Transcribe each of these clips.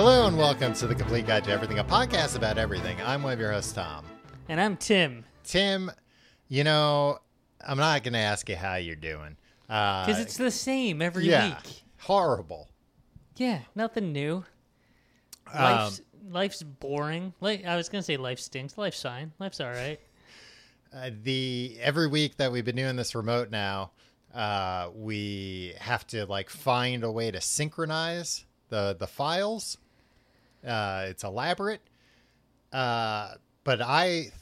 Hello and welcome to the Complete Guide to Everything, a podcast about everything. I'm one of your hosts, Tom. And I'm Tim. Tim, you know, I'm not going to ask you how you're doing. Because it's the same every yeah, week. horrible. Yeah, nothing new. Um, Life's, life's boring. Like I was gonna say life stinks. Life's fine. Life's all right. Uh, the every week that we've been doing this remote now, uh, we have to like find a way to synchronize the the files. Uh, it's elaborate, uh, but I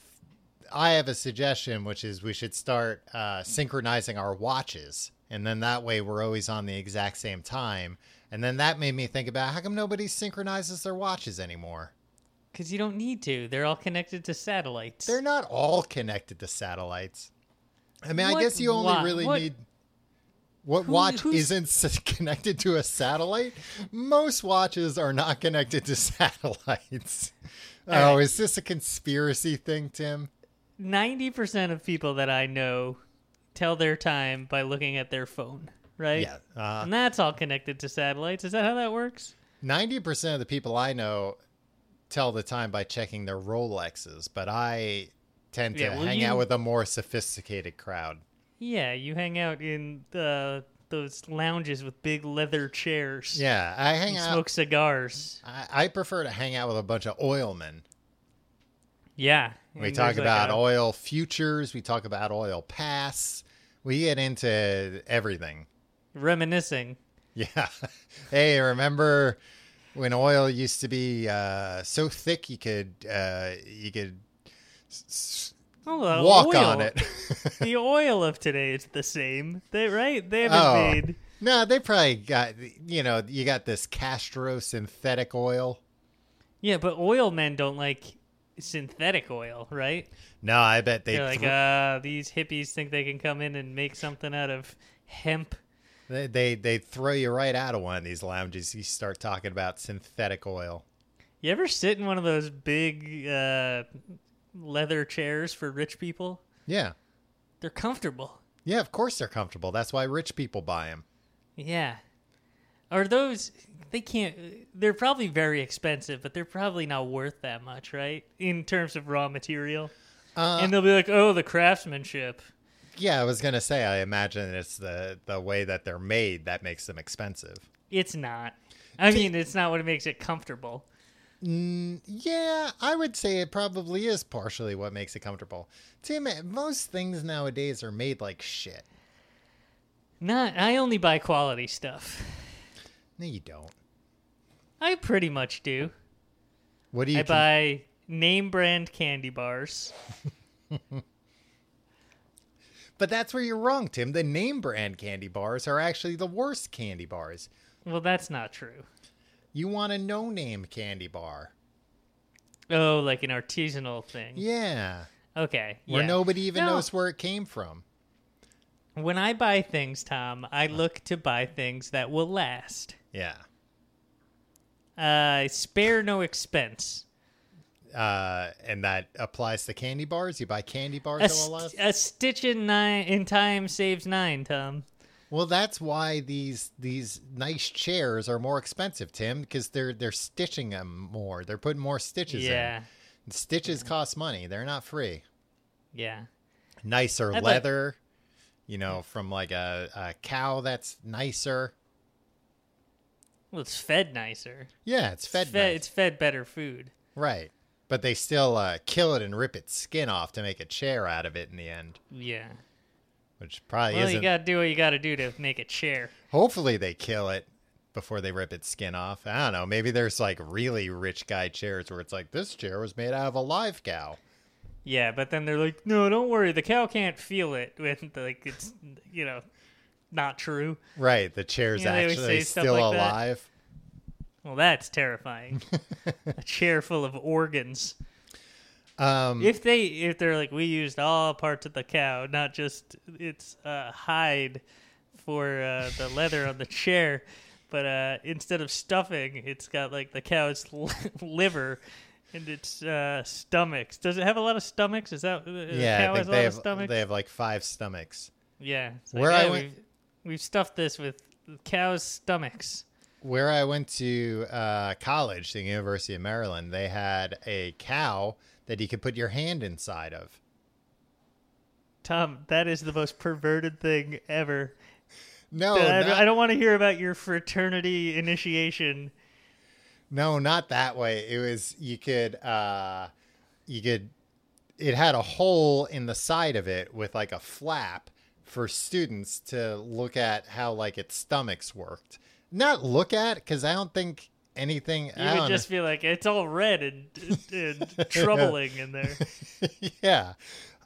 I have a suggestion, which is we should start uh, synchronizing our watches, and then that way we're always on the exact same time. And then that made me think about how come nobody synchronizes their watches anymore. Because you don't need to. They're all connected to satellites. They're not all connected to satellites. I mean, I guess you only wa- really what- need. What Who- watch isn't connected to a satellite? Most watches are not connected to satellites. Oh, right. is this a conspiracy thing, Tim? Ninety percent of people that I know tell their time by looking at their phone, right? Yeah. Uh, and that's all connected to satellites. Is that how that works? 90% of the people I know tell the time by checking their Rolexes, but I tend to Yeah, well, hang you- out with a more sophisticated crowd. Yeah, you hang out in the those lounges with big leather chairs. Yeah, I hang out. smoke cigars. I, I prefer to hang out with a bunch of oilmen. Yeah, We talk like about a- oil futures. We talk about oil pass. We get into everything. reminiscing. Yeah. hey, remember when oil used to be uh, so thick you could uh, you could s- Oh, walk oil. on it? the oil of today is the same. They right? They haven't Oh. made. no, they probably got you know you got this Castrol synthetic oil. Yeah, but oil men don't like synthetic oil, right? No, I bet they They're like, thr- uh, these hippies think they can come in and make something out of hemp. they, they they throw you right out of one of these lounges. You start talking about synthetic oil. You ever sit in one of those big uh, leather chairs for rich people? Yeah, They're comfortable. yeah. Of course they're comfortable. That's why rich people buy them. Yeah. Are those they can't they're probably very expensive, but they're probably not worth that much, right? In terms of raw material. Uh, and they'll be like, "Oh, the craftsmanship." Yeah, I was gonna say. I imagine it's the the way that they're made that makes them expensive. It's not. I mean, it's not what makes it comfortable. Mm, yeah, I would say it probably is partially what makes it comfortable. Tim, most things nowadays are made like shit. Not I only buy quality stuff. No, you don't. I pretty much do. What do you? I con- buy name brand candy bars. but that's where you're wrong, Tim. The name brand candy bars are actually the worst candy bars. Well, that's not true. You want a no name candy bar. Oh, like an artisanal thing. Yeah, Okay. where yeah. nobody even No. knows where it came from. When I buy things, Tom, I look to buy things that will last. Yeah. Uh, spare no expense. Uh, and that applies to candy bars. You buy candy bars A, that will last. st- a stitch in nine in time saves nine, Tom. Well, that's why these these nice chairs are more expensive, Tim, because they're they're stitching them more. They're putting more stitches Yeah, in. And Stitches cost money. They're not free. yeah. Nicer I'd like- leather, you know, from like a, a cow that's nicer. Well, it's fed nicer. Yeah, it's fed, It's fed, nice. it's fed better food. right. But they still uh, kill it and rip its skin off to make a chair out of it in the end. Yeah. Which probably Well, isn't. you got to do what you got to do to make a chair. Hopefully, they kill it before they rip its skin off. I don't know. Maybe there's like really rich guy chairs where it's like this chair was made out of a live cow. Yeah, but then they're like, no, don't worry, the cow can't feel it when like it's you know not true. Right, the chair's they always actually still like that. alive. Well, that's terrifying. a chair full of organs. Um, If they if they're like we used all parts of the cow, not just its uh, hide for uh, the leather on the chair, but uh, instead of stuffing, it's got like the cow's liver and its uh, stomachs. Does it have a lot of stomachs? Is that uh, yeah, cow I has think a they lot have of stomachs? they have like five stomachs. Yeah. Where I went- we've, we've stuffed this with cow's stomachs. Where I went to uh, college, the University of Maryland, they had a cow that you could put your hand inside of. Tom, that is the most perverted thing ever. No, I, not, I don't want to hear about your fraternity initiation. no, not that way. It was you could uh, you could. It had a hole in the side of it with like a flap for students to look at how like its stomachs worked. Not look at because I don't think anything. You I would just be like, it's all red and, and troubling in there. yeah.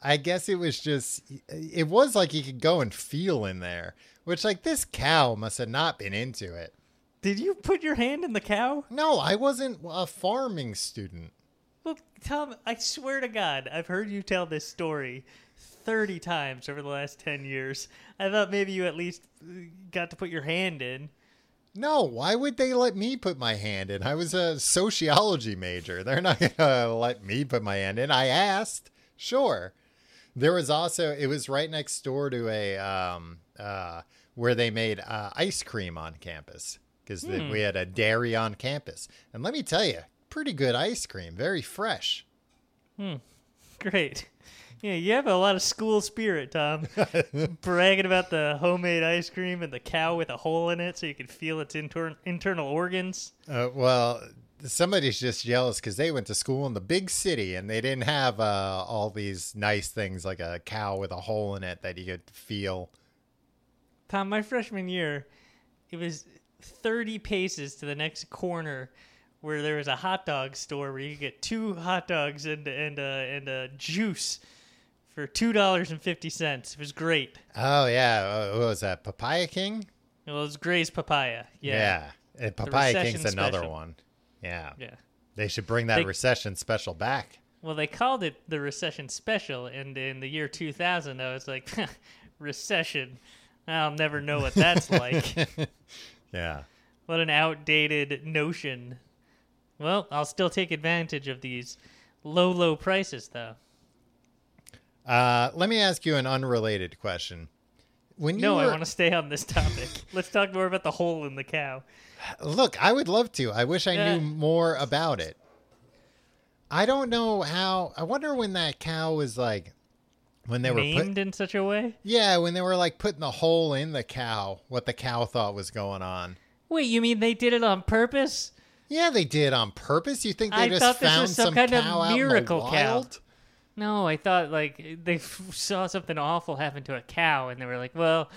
I guess it was just it was like you could go and feel in there, which like this cow must have not been into it. Did you put your hand in the cow? No, I wasn't a farming student. Look, Tom, I swear to God, I've heard you tell this story 30 times over the last 10 years. I thought maybe you at least got to put your hand in. No, why would they let me put my hand in? I was a sociology major. They're not going to let me put my hand in. I asked. Sure. There was also it was right next door to a um uh where they made uh, ice cream on campus because we had a dairy on campus. And let me tell you, pretty good ice cream, very fresh. Hmm. Great. Yeah, you have a lot of school spirit, Tom. Bragging about the homemade ice cream and the cow with a hole in it so you can feel its inter- internal organs. Uh, well, somebody's just jealous because they went to school in the big city and they didn't have uh, all these nice things like a cow with a hole in it that you could feel. Tom, my freshman year, it was 30 paces to the next corner where there was a hot dog store where you could get two hot dogs and and uh, and a juice for two dollars and fifty cents. It was great. Oh yeah, what was that? Papaya King? It was Gray's papaya. Yeah, Yeah, Uh, Papaya King's another special. one. Yeah. yeah. they should bring that They- recession special back. Well, they called it the recession special, and in the year 2000, I was like, recession. I'll never know what that's like. Yeah. what an outdated notion. Well, I'll still take advantage of these low, low prices, though. Uh, let me ask you an unrelated question. When you No, I want to stay on this topic. Let's talk more about the hole in the cow. Look, I would love to. I wish I Yeah. knew more about it. I don't know how. I wonder when that cow was like, when they were Named put, in such a way? yeah, when they were like putting the hole in the cow, what the cow thought was going on. Wait, you mean they did it on purpose? Yeah, they did on purpose. You think they I just found was some some kind of cow out in the miracle cow. No, I thought like they f- saw something awful happen to a cow, and they were like, "Well,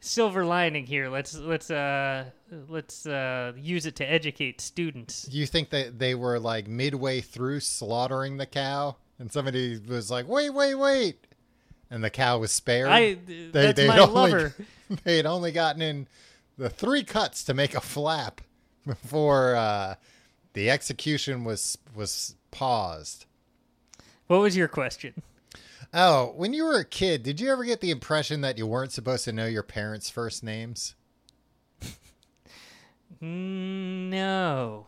silver lining here. Let's let's uh let's uh use it to educate students." You think that they were like midway through slaughtering the cow, and somebody was like, "Wait, wait, wait," and the cow was spared. I They- that's they'd my only- lover. they had only gotten in the three cuts to make a flap before uh, the execution was was paused. What was your question? Oh, when you were a kid, did you ever get the impression that you weren't supposed to know your parents' first names? No.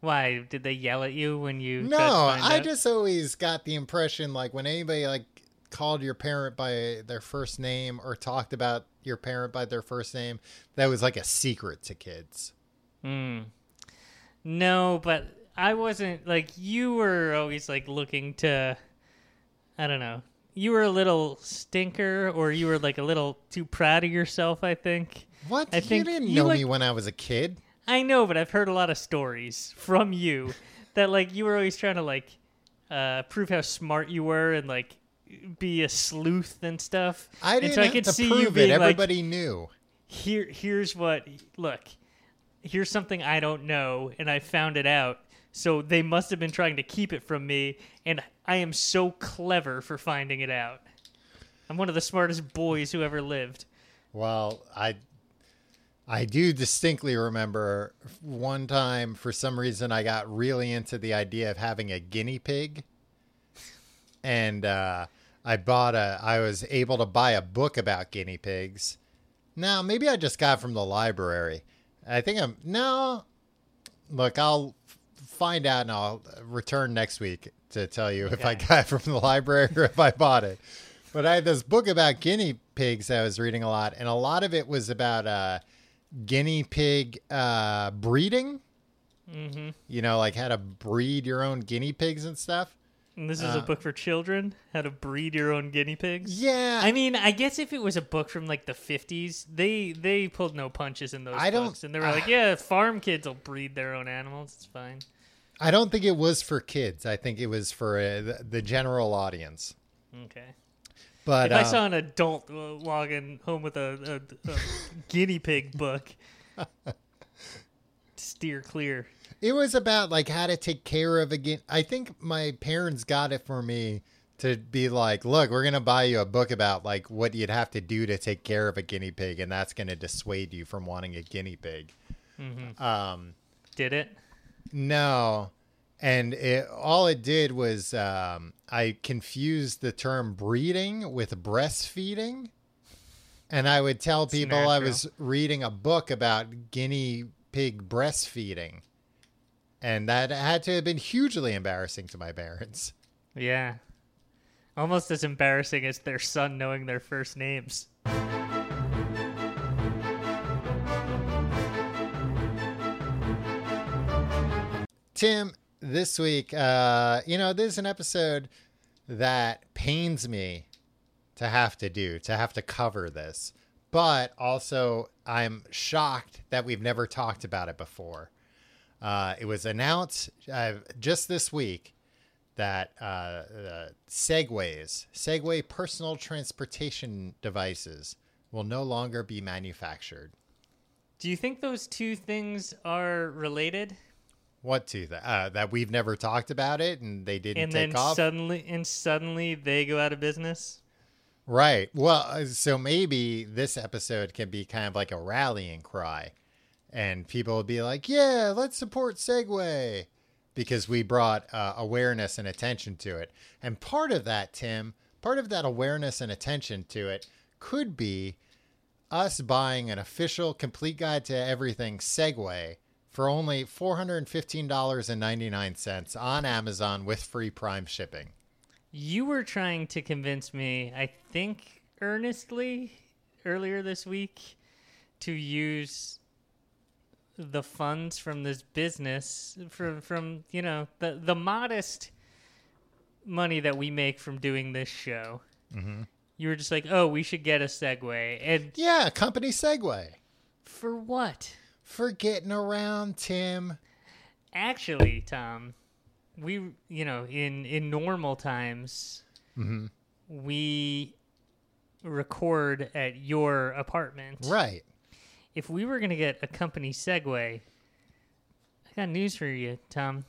Why did they yell at you when you? No, tried to find I out? just always got the impression like when anybody like called your parent by their first name or talked about your parent by their first name, that was like a secret to kids. Mm. No, but I wasn't like you were always like looking to I don't know. You were a little stinker or you were like a little too proud of yourself, I think. What? I you think didn't you know like- me when I was a kid. I know, but I've heard a lot of stories from you that like you were always trying to like uh prove how smart you were and like be a sleuth and stuff. I didn't so I could to see prove you it. being like, Everybody knew. here here's what look here's something i don't know and i found it out so they must have been trying to keep it from me and i am so clever for finding it out i'm one of the smartest boys who ever lived Well, I I do distinctly remember one time for some reason I got really into the idea of having a guinea pig. And uh, I bought a I was able to buy a book about guinea pigs. Now, maybe I just got from the library. I think I'm no. Look, I'll find out and I'll return next week to tell you if I got it from the library or if I bought it. But I had this book about guinea pigs I was reading a lot, and a lot of it was about uh, guinea pig uh, breeding. mm-hmm. You know, like how to breed your own guinea pigs and stuff. and this is a Uh, book for children how to breed your own guinea pigs Yeah, I mean, I guess if it was a book from like the 50s, they they pulled no punches in those I don't- books, and they were like, "Yeah, farm kids will breed their own animals. It's fine." I don't think it was for kids. I think it was for uh, the, the general audience. Okay. But if I uh, saw an adult uh, walking home with a, a, a guinea pig book, steer clear. It was about like how to take care of a guinea. I think my parents got it for me to be like, look, we're gonna buy you a book about like what you'd have to do to take care of a guinea pig, and that's gonna dissuade you from wanting a guinea pig. Um, Did it? No, and it, all it did was um, I confused the term breeding with breastfeeding, and I would tell people I was reading a book about guinea pig breastfeeding, and that had to have been hugely embarrassing to my parents. Yeah. Almost as embarrassing as their son knowing their first names. Tim, this week, uh, you know, this is an episode that pains me to have to do, to have to cover this. But also, I'm shocked that we've never talked about it before. Uh, it was announced uh, just this week that uh, Segways, Segway personal transportation devices, will no longer be manufactured. Do you think those two things are related? What to that? Uh, that we've never talked about it, and they didn't and take then off. suddenly and suddenly they go out of business? Right. Well, uh, so maybe this episode can be kind of like a rallying cry, and people will be like, "Yeah, let's support Segway," because we brought uh, awareness and attention to it. And part of that, Tim, part of that awareness and attention to it could be us buying an official complete guide to everything Segway for only four hundred and fifteen dollars and ninety nine cents on Amazon with free Prime shipping. You were trying to convince me, I think earnestly, earlier this week, to use the funds from this business from from you know the the modest money that we make from doing this show. Mm-hmm. You were just like, oh, we should get a Segway, and Yeah, company Segway. for what? For getting around, Tim. Actually, Tom, we you know in in normal times mm-hmm. we record at your apartment. Right. If we were gonna get a company Segway, I got news for you, Tom.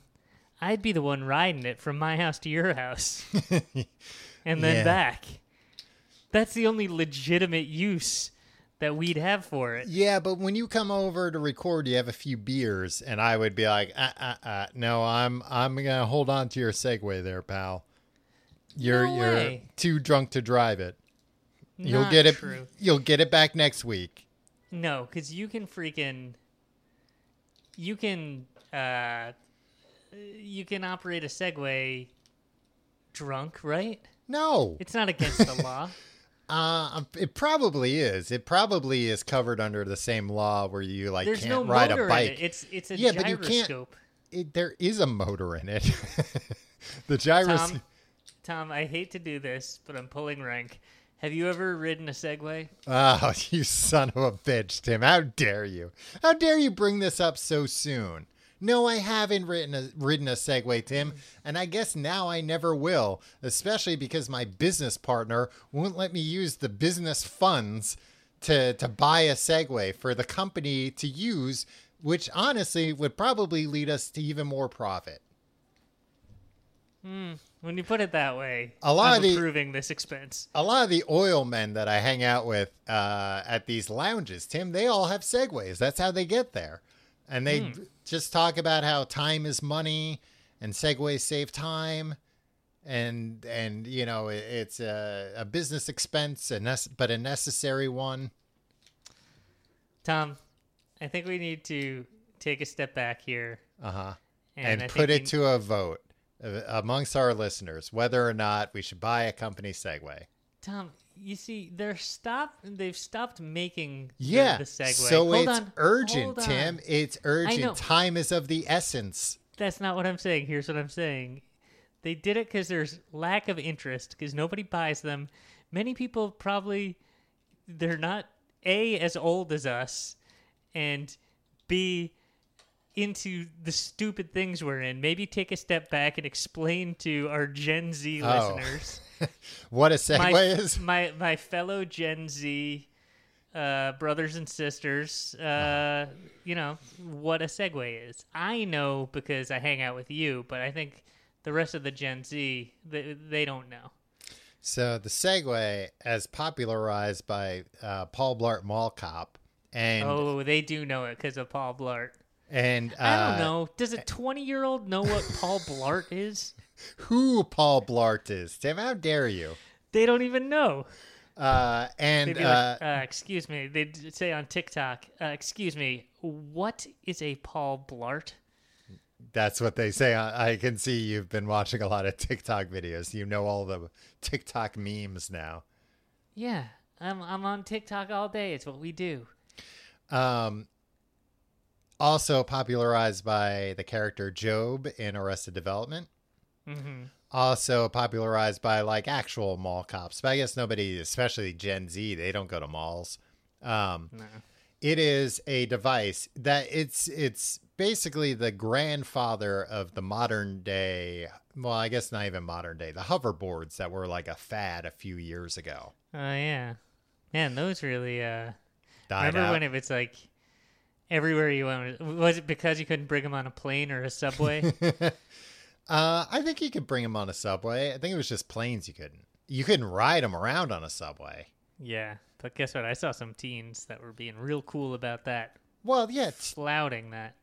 I'd be the one riding it from my house to your house, and then Yeah. back. That's the only legitimate use that we'd have for it. Yeah, but when you come over to record, you have a few beers, and I would be like, uh, uh, uh, no, I'm, I'm gonna hold on to your Segway there, pal. You're, No you're too drunk to drive it. You'll get it. True. You'll get it back next week. No, because you can freaking, you can, uh, you can operate a Segway drunk, right? No, It's not against the law. uh, it probably is. It probably is covered under the same law where you like There's can't no ride a bike. it. It's it's a Yeah, but you can't- It- there is a motor in it. the gyros. Tom, Tom, I hate to do this, but I'm pulling rank. Have you ever ridden a Segway? Oh, you son of a bitch, Tim. How dare you? How dare you bring this up so soon? No, I haven't written a, ridden a Segway, Tim, and I guess now I never will, especially because my business partner won't let me use the business funds to to buy a Segway for the company to use, which honestly would probably lead us to even more profit. Hmm. When you put it that way, A lot I'm of the- approving this expense. A lot of the oil men that I hang out with uh, at these lounges, Tim, they all have Segways. That's how they get there. And they just talk about how time is money and Segways save time. And, and you know, it, it's a, a business expense, a nece- but a necessary one. Tom, I think we need to take a step back here Uh huh. and, And, put it we- to a vote uh, amongst our listeners whether or not we should buy a company Segway. Tom. You see, they're stopped. They've stopped making the- Yeah. the, Segway. So Hold it's on, urgent. Tim. It's urgent. Time is of the essence. That's not what I'm saying. Here's what I'm saying. They did it because there's lack of interest because nobody buys them. Many people probably they're not a as old as us, and b into the stupid things we're in. Maybe take a step back and explain to our Gen Z Oh. listeners, What a Segway my, is. my my fellow Gen Z uh, brothers and sisters, uh, you know what a Segway is. I know because I hang out with you, but I think the rest of the Gen Z they, they don't know. So the Segway, as popularized by uh, Paul Blart Mall Cop, and oh, they do know it because of Paul Blart. and uh, I don't know. Does a twenty-year-old know what Paul Blart is? Who Paul Blart is. Tim, how dare you? They don't even know. Uh, and be uh, uh, "Excuse me." They'd say on TikTok, uh, "Excuse me, what is a Paul Blart?" that's what they say. I, I can see you've been watching a lot of TikTok videos. You know all the TikTok memes now. Yeah, I'm I'm on TikTok all day. It's what we do. Um, also popularized by the character Gob in Arrested Development. Hmm Also popularized by like actual mall cops, but I guess nobody, especially Gen Z, they don't go to malls. Um, No. it is a device that it's it's basically the grandfather of the modern day. Well, I guess not even modern day. The hoverboards that were like a fad a few years ago. Oh yeah, man, those really. uh Died Remember out. when it was like everywhere you went? Was it because you couldn't bring them on a plane or a subway? Uh, I think you could bring them on a subway. I think it was just planes you couldn't. You couldn't ride them around on a subway. yeah, but guess what? I saw some teens that were being real cool about that, Well, yeah, t- flouting that.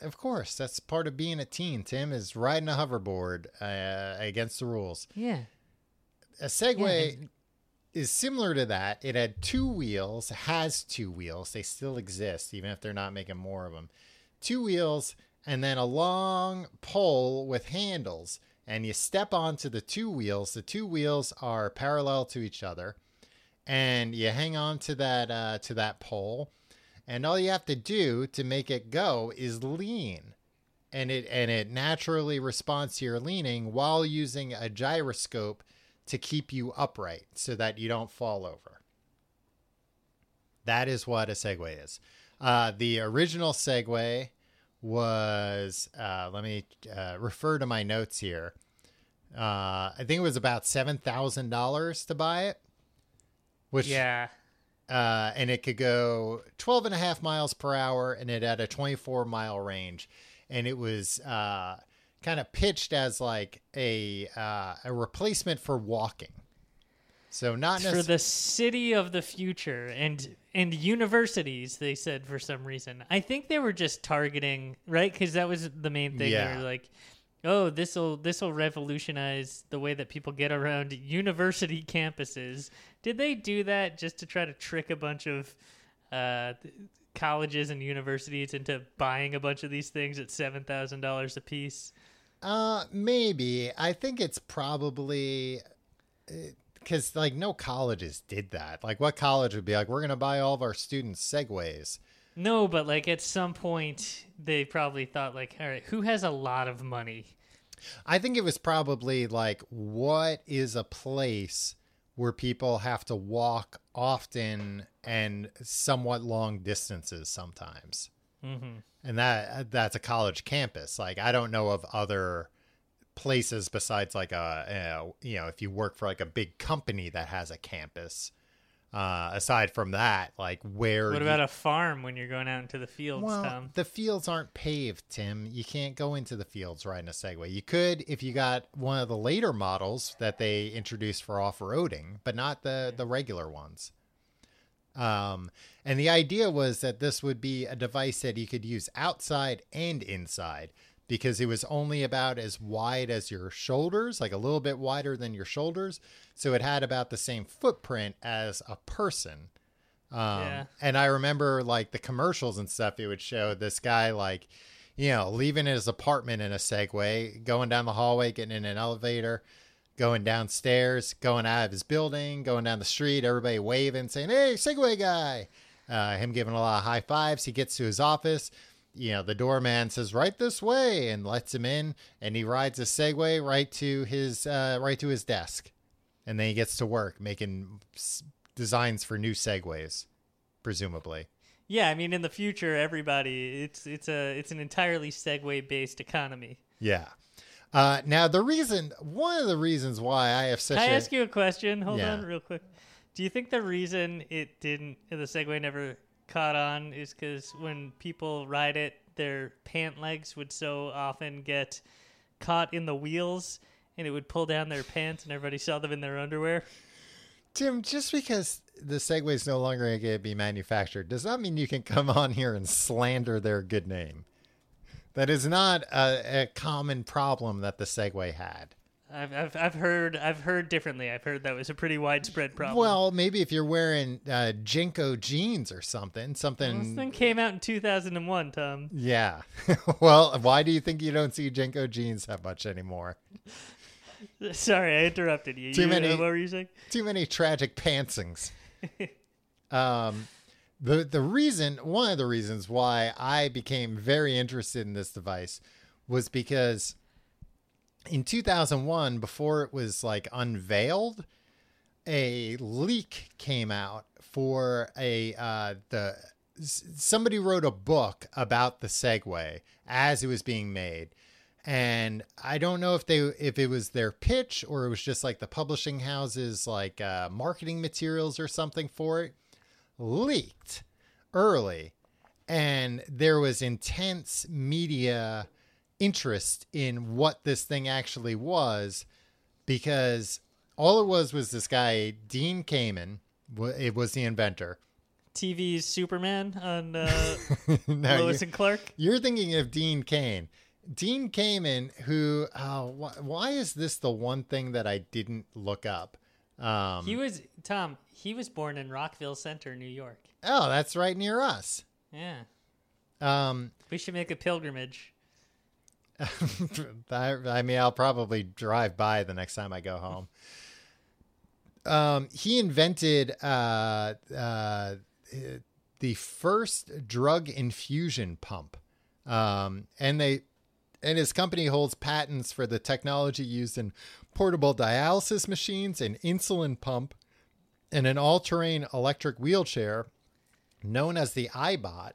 of course. That's part of being a teen. Tim is riding a hoverboard uh, against the rules. Yeah, A Segway and- is similar to that. It had two wheels, has two wheels. They still exist, even if they're not making more of them. Two wheels, and then a long pole with handles. And you step onto the two wheels. The two wheels are parallel to each other, and you hang on to that uh, to that pole. And all you have to do to make it go is lean, and it and it naturally responds to your leaning while using a gyroscope to keep you upright so that you don't fall over. That is what a Segway is. Uh, the original Segway was, uh, let me uh, refer to my notes here. Uh, I think it was about $7,000 to buy it, which, yeah. uh, and it could go 12 and a half miles per hour and it had a 24 mile range. And it was, uh, kind of pitched as like a, uh, a replacement for walking. So not for necessarily. the city of the future and and universities they said for some reason i think they were just targeting right because that was the main thing Yeah. they were like oh this will this will revolutionize the way that people get around university campuses did they do that just to try to trick a bunch of uh, colleges and universities into buying a bunch of these things at $7000 a piece Uh, maybe. I think it's probably because like no colleges did that. Like, what college would be like, we're gonna buy all of our students Segways? No, but like at some point they probably thought like, all right, who has a lot of money? I think it was probably like, what is a place where people have to walk often and somewhat long distances sometimes? Mm-hmm. and that that's a college campus. Like I don't know of other places besides like a, you know if you work for like a big company that has a campus. Uh, aside from that, like where What you- about a farm when you're going out into the fields, well, Tom? the fields aren't paved, Tim. You can't go into the fields riding a Segway. You could if you got one of the later models that they introduced for off-roading, but not the the regular ones. Um, and the idea was that this would be a device that you could use outside and inside because it was only about as wide as your shoulders, like a little bit wider than your shoulders. So it had about the same footprint as a person. Um, Yeah. And I remember like the commercials and stuff, it would show this guy like, you know, leaving his apartment in a Segway, going down the hallway, getting in an elevator, going downstairs, going out of his building, going down the street, everybody waving, saying, Hey, Segway guy. Uh, him giving a lot of high fives. He gets to his office. You know, the doorman says, Right this way and lets him in. And he rides a Segway right to his uh, right to his desk. And then he gets to work making s- designs for new Segways, presumably. Yeah, I mean, in the future, everybody it's it's a it's an entirely Segway based economy. Yeah. Uh, now the reason, one of the reasons why I have such Can I a ask you a question? Hold Yeah. on, real quick. Do you think the reason it didn't, the Segway never caught on, is because when people ride it, their pant legs would so often get caught in the wheels, and it would pull down their pants, and everybody saw them in their underwear? Tim, just because the Segway is no longer going to be manufactured does not mean you can come on here and slander their good name. That is not a, a common problem that the Segway had. I've, I've I've heard I've heard differently. I've heard that was a pretty widespread problem. Well, maybe if you're wearing uh, JNCO jeans or something, something. this something. thing came out in 2001, Tom. Yeah. well, why do you think you don't see JNCO jeans that much anymore? Sorry, I interrupted you. Too You- many- What were you saying? too many tragic pantsings. um, the the reason, one of the reasons why I became very interested in this device was because in 2001, before it was like unveiled, a leak came out for a uh, the somebody wrote a book about the Segway as it was being made. And I don't know if they if it was their pitch or it was just like the publishing houses like uh, marketing materials or something for it leaked early, and there was intense media interest in what this thing actually was because all it was was this guy Dean Kamen. It was the inventor. TV's Superman on uh, No, Lois and Clark. You're thinking of Dean Kane. Dean Kamen, who, oh, wh- why is this the one thing that I didn't look up? Um, He was Tom. He was born in Rockville Centre, New York. oh, that's right near us. Yeah, Um, we should make a pilgrimage. I, mean, I'll probably drive by the next time I go home. Um, he invented uh, uh, the first drug infusion pump, um, and they and his company holds patents for the technology used in portable dialysis machines, an insulin pump, and an all-terrain electric wheelchair known as the iBot,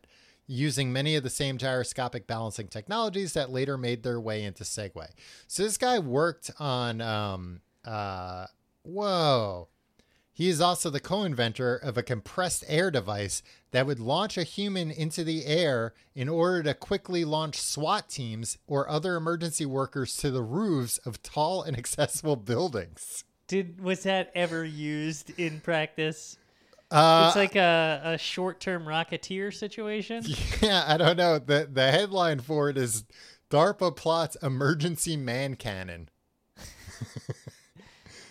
using many of the same gyroscopic balancing technologies that later made their way into Segway. So this guy worked on um uh whoa. He is also the co-inventor of a compressed air device that would launch a human into the air in order to quickly launch SWAT teams or other emergency workers to the roofs of tall and accessible buildings. Did was that ever used in practice? Uh, It's like a, a short term rocketeer situation. Yeah, I don't know. The the headline for it is DARPA plots emergency man cannon.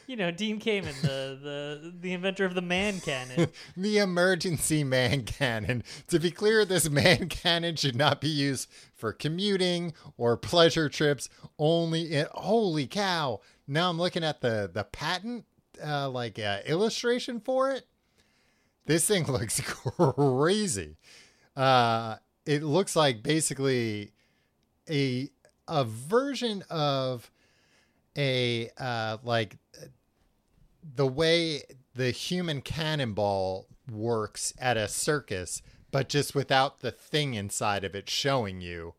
You know, Dean Kamen, the, the the inventor of the man cannon. The emergency man cannon. To be clear, this man cannon should not be used for commuting or pleasure trips. Only in, holy cow! Now I'm looking at the the patent, uh, like uh, illustration for it. This thing looks crazy. Uh, it looks like basically a a version of a uh, like the way the human cannonball works at a circus, but just without the thing inside of it showing you,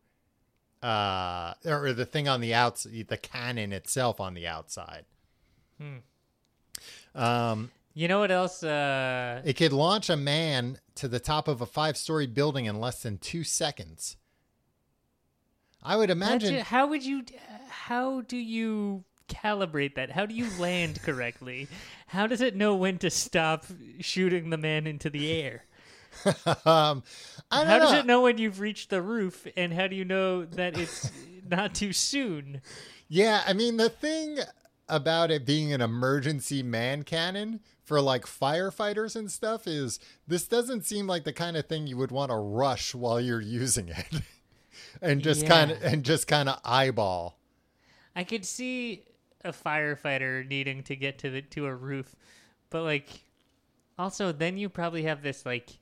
uh, or the thing on the outside, the cannon itself on the outside. Hmm. Um, You know what else? Uh, it could launch a man to the top of a five-story building in less than two seconds. I would imagine. Imagine how would you how do you calibrate that? How do you land correctly? How does it know when to stop shooting the man into the air? um, I don't How know. does it know when you've reached the roof and how do you know that it's not too soon? Yeah, I mean the thing about it being an emergency man cannon for like firefighters and stuff is this doesn't seem like the kind of thing you would want to rush while you're using it. and just Yeah. kind of and just kind of eyeball. I could see a firefighter needing to get to the to a roof, but like also then you probably have this like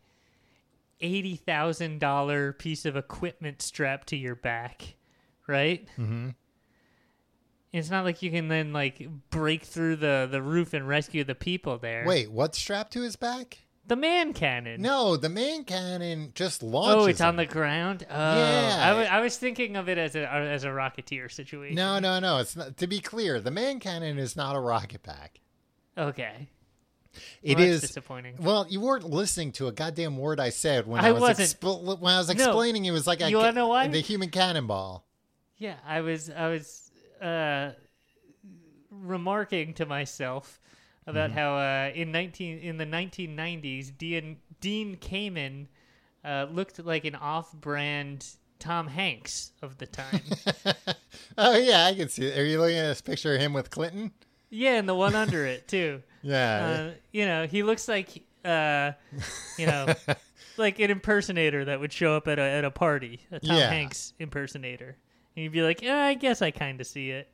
eighty thousand dollar piece of equipment strapped to your back, right? Mm-hmm. It's not like you can then like break through the the roof and rescue the people there. Wait, what's strapped to his back? the man cannon. No, the man cannon just launches. Oh, it's on him. the ground. Oh, Yeah. I was thinking of it as a uh, as a rocketeer situation. No, no, no. It's not. To be clear, the man cannon is not a rocket pack. Okay. It Well, is disappointing. Well, you weren't listening to a goddamn word I said when I I, was wasn't. when I was No. explaining. It was like a, You wanna know why? the human cannonball. Yeah, I was I was uh, remarking to myself about Mm-hmm. how uh, in nineteen in the nineteen nineties, Dean Dean Kamen uh, looked like an off-brand Tom Hanks of the time. Oh yeah, I can see it. Are you looking at this picture of him with Clinton? yeah, and the one under it too. Yeah. Uh, you know, he looks like uh, you know, like an impersonator that would show up at a at a party, a Tom Yeah. Hanks impersonator. And you'd be like, yeah, I guess I kind of see it.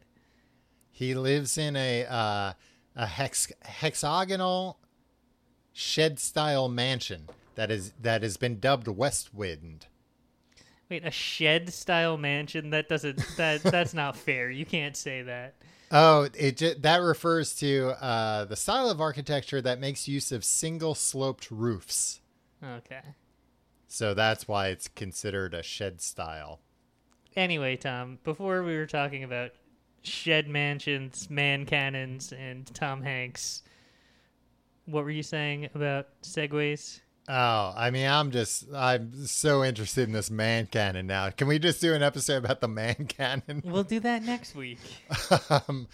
he lives in a uh, a hex hexagonal shed style mansion that is that has been dubbed Westwind. Wait, a shed style mansion? That doesn't that that's not fair. You can't say that. Oh, it that refers to uh, the style of architecture that makes use of single sloped roofs. Okay. So that's why it's considered a shed style. Anyway, Tom, before we were talking about shed mansions, man cannons, and Tom Hanks, what were you saying about segways? Oh, I mean, I'm just I'm so interested in this man cannon now. Can we just do an episode about the man cannon? We'll do that next week. um,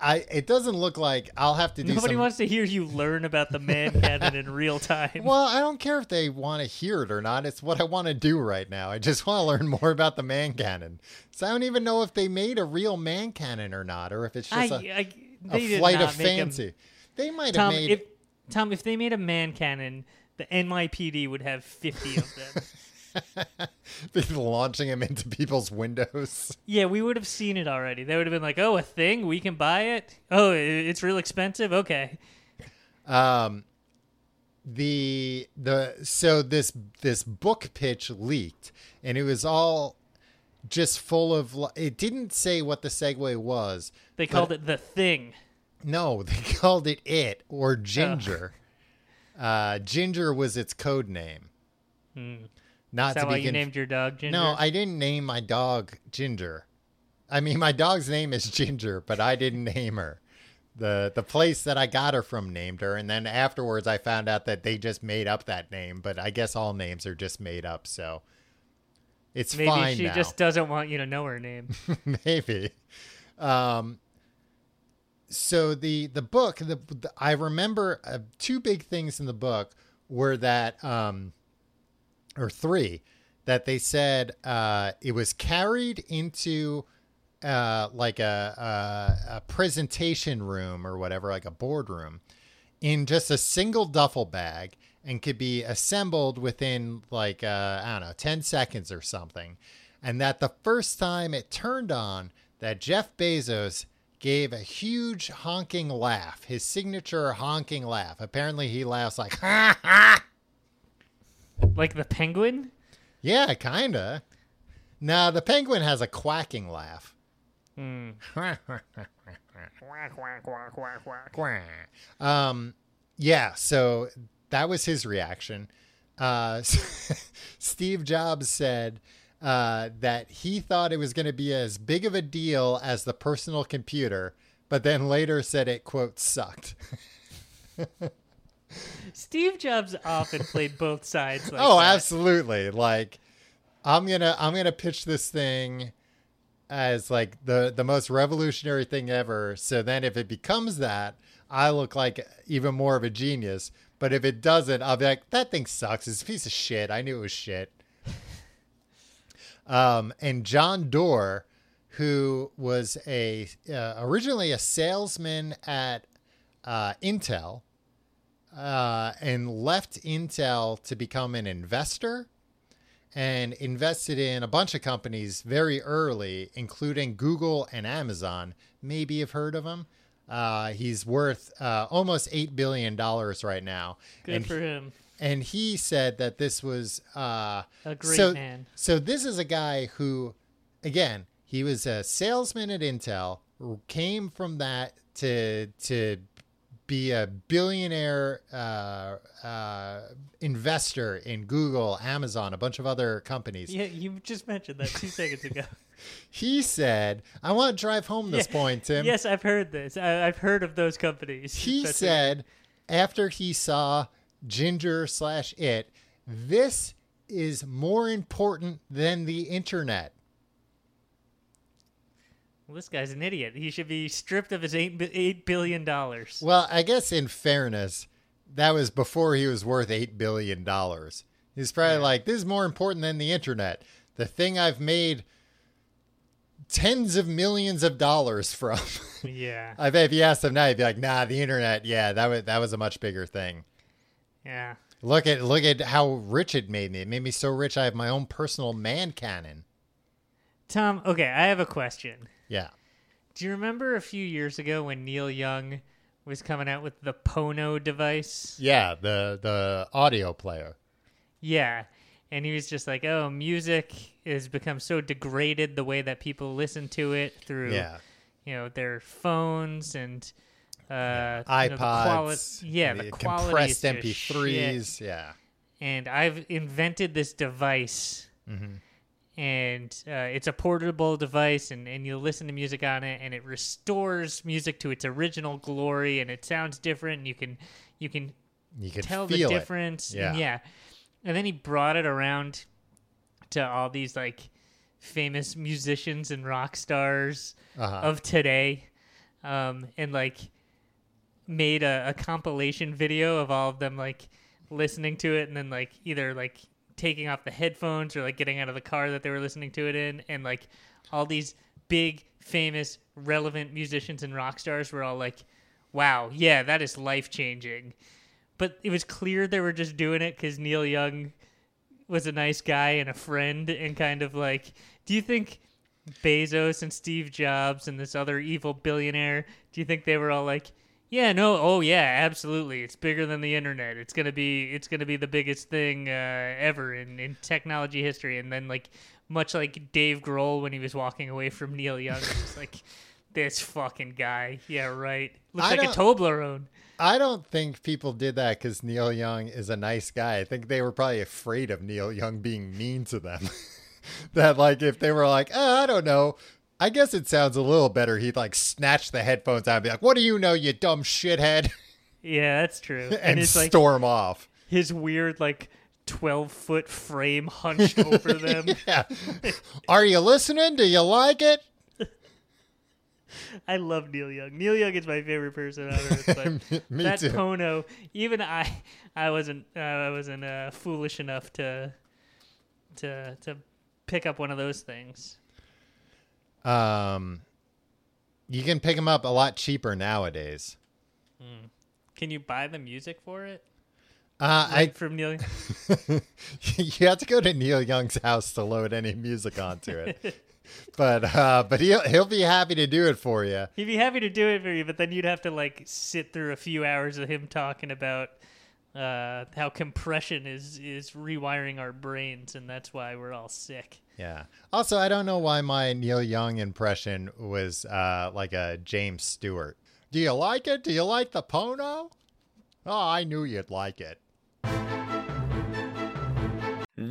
I it doesn't look like I'll have to do Nobody some. wants to hear you learn about the man cannon in real time. well, I don't care if they want to hear it or not. It's what I want to do right now. I just want to learn more about the man cannon. So I don't even know if they made a real man cannon or not, or if it's just a I, a flight of fancy. They might have Tom, made. if Tom, if they made a man cannon, the NYPD would have fifty of them. been launching them into people's windows. yeah, we would have seen it already. They would have been like, "Oh, a thing? We can buy it? Oh, it's real expensive? Okay." Um, the the so this this book pitch leaked, and it was all just full of. It didn't say what the Segway was. They called it the thing. No, they called it it or Ginger. Uh, Ginger was its code name. Not. Is that to why be you conf- named your dog Ginger? No, I didn't name my dog Ginger. I mean, my dog's name is Ginger, but I didn't name her. the The place that I got her from named her, and then afterwards I found out that they just made up that name. But I guess all names are just made up, so it's Maybe fine she now. just doesn't want you to know her name. maybe um so the the book the, the i remember uh, two big things in the book were that um or three that they said uh it was carried into uh like a a, a presentation room or whatever like a boardroom in just a single duffel bag and could be assembled within like uh, I don't know 10 seconds or something. And that the first time it turned on, that Jeff Bezos gave a huge honking laugh, his signature honking laugh. Apparently, he laughs like ha ha. Like the penguin? Yeah, kinda. Now the penguin has a quacking laugh. Hmm. um, yeah. So that was his reaction. uh, Steve Jobs said uh, that he thought it was going to be as big of a deal as the personal computer, but then later said it quote sucked. Steve Jobs often played both sides. Like oh, that. absolutely. Like I'm gonna I'm gonna pitch this thing as like the the most revolutionary thing ever. So then if it becomes that, I look like even more of a genius. But if it doesn't, I'll be like, that thing sucks. It's a piece of shit. I knew it was shit. um, and John Doerr, who was a uh, originally a salesman at uh, Intel, uh, and left Intel to become an investor and invested in a bunch of companies very early, including Google and Amazon. Maybe you've heard of him. Uh, he's worth uh, almost $8 billion right now. Good and for him. and he said that this was uh, A great so, man. So this is a guy who, again, he was a salesman at Intel, came from that to to be a billionaire uh, uh, investor in Google, Amazon, a bunch of other companies. Yeah, you just mentioned that two seconds ago. He said, "I want to drive home this Yeah. point, Tim." Yes, I've heard this. I, I've heard of those companies. he That's said after he saw Ginger slash It, this is more important than the internet. Well, this guy's an idiot. He should be stripped of his eight eight billion dollars. Well, I guess in fairness, that was before he was worth eight billion dollars. He's probably like, "This is more important than the internet, the thing I've made tens of millions of dollars from." Yeah, I bet if you asked him now, he'd be like, "Nah, the internet, yeah, that was that was a much bigger thing." yeah. Look at look at how rich it made me. It made me so rich I have my own personal man cannon. Tom, okay, I have a question. Yeah. Do you remember a few years ago when Neil Young was coming out with the Pono device? Yeah, the the audio player. Yeah. And he was just like, oh, music has become so degraded the way that people listen to it through, Yeah. you know, their phones and uh, you know, iPods. the quali- yeah, the, quality is compressed just. MP3s. Yeah. And I've invented this device. And uh, it's a portable device, and, and you listen to music on it, and it restores music to its original glory, and it sounds different. And you can you can You can tell the difference. Yeah. And yeah. And then he brought it around to all these like famous musicians and rock stars Uh-huh. of today. Um, and like made a, a compilation video of all of them like listening to it and then like either like taking off the headphones or like getting out of the car that they were listening to it in and like all these big famous relevant musicians and rock stars were all like wow yeah that is life changing but it was clear they were just doing it because neil young was a nice guy and a friend and kind of like do you think bezos and steve jobs and this other evil billionaire do you think they were all like yeah no oh yeah absolutely it's bigger than the internet it's gonna be it's gonna be the biggest thing uh, ever in, in technology history and then like much like dave grohl when he was walking away from neil young was like this fucking guy yeah right looks I like a toblerone I don't think people did that because Neil Young is a nice guy. I think they were probably afraid of Neil Young being mean to them. that like if they were like, oh, I don't know. I guess it sounds a little better. He'd like snatch the headphones out and be like, "What do you know, you dumb shithead?" yeah that's true and, and it's like storm off. his weird like 12 foot frame hunched over them Yeah. Are you listening? Do you like it? I love Neil Young. Neil Young is my favorite person on earth. But Me that too. Pono, even I, I wasn't, uh, I wasn't uh, foolish enough to, to, to pick up one of those things. Um, you can pick them up a lot cheaper nowadays. Can you buy the music for it? Uh, Like from Neil. You have to go to Neil Young's house to load any music onto it. but uh, but he'll he'll be happy to do it for you. He'd be happy to do it for you, but then you'd have to like sit through a few hours of him talking about uh, how compression is is rewiring our brains, and that's why we're all sick. Yeah. Also, I don't know why my Neil Young impression was uh, like a James Stewart. Do you like it? Do you like the Pono? Oh, I knew you'd like it.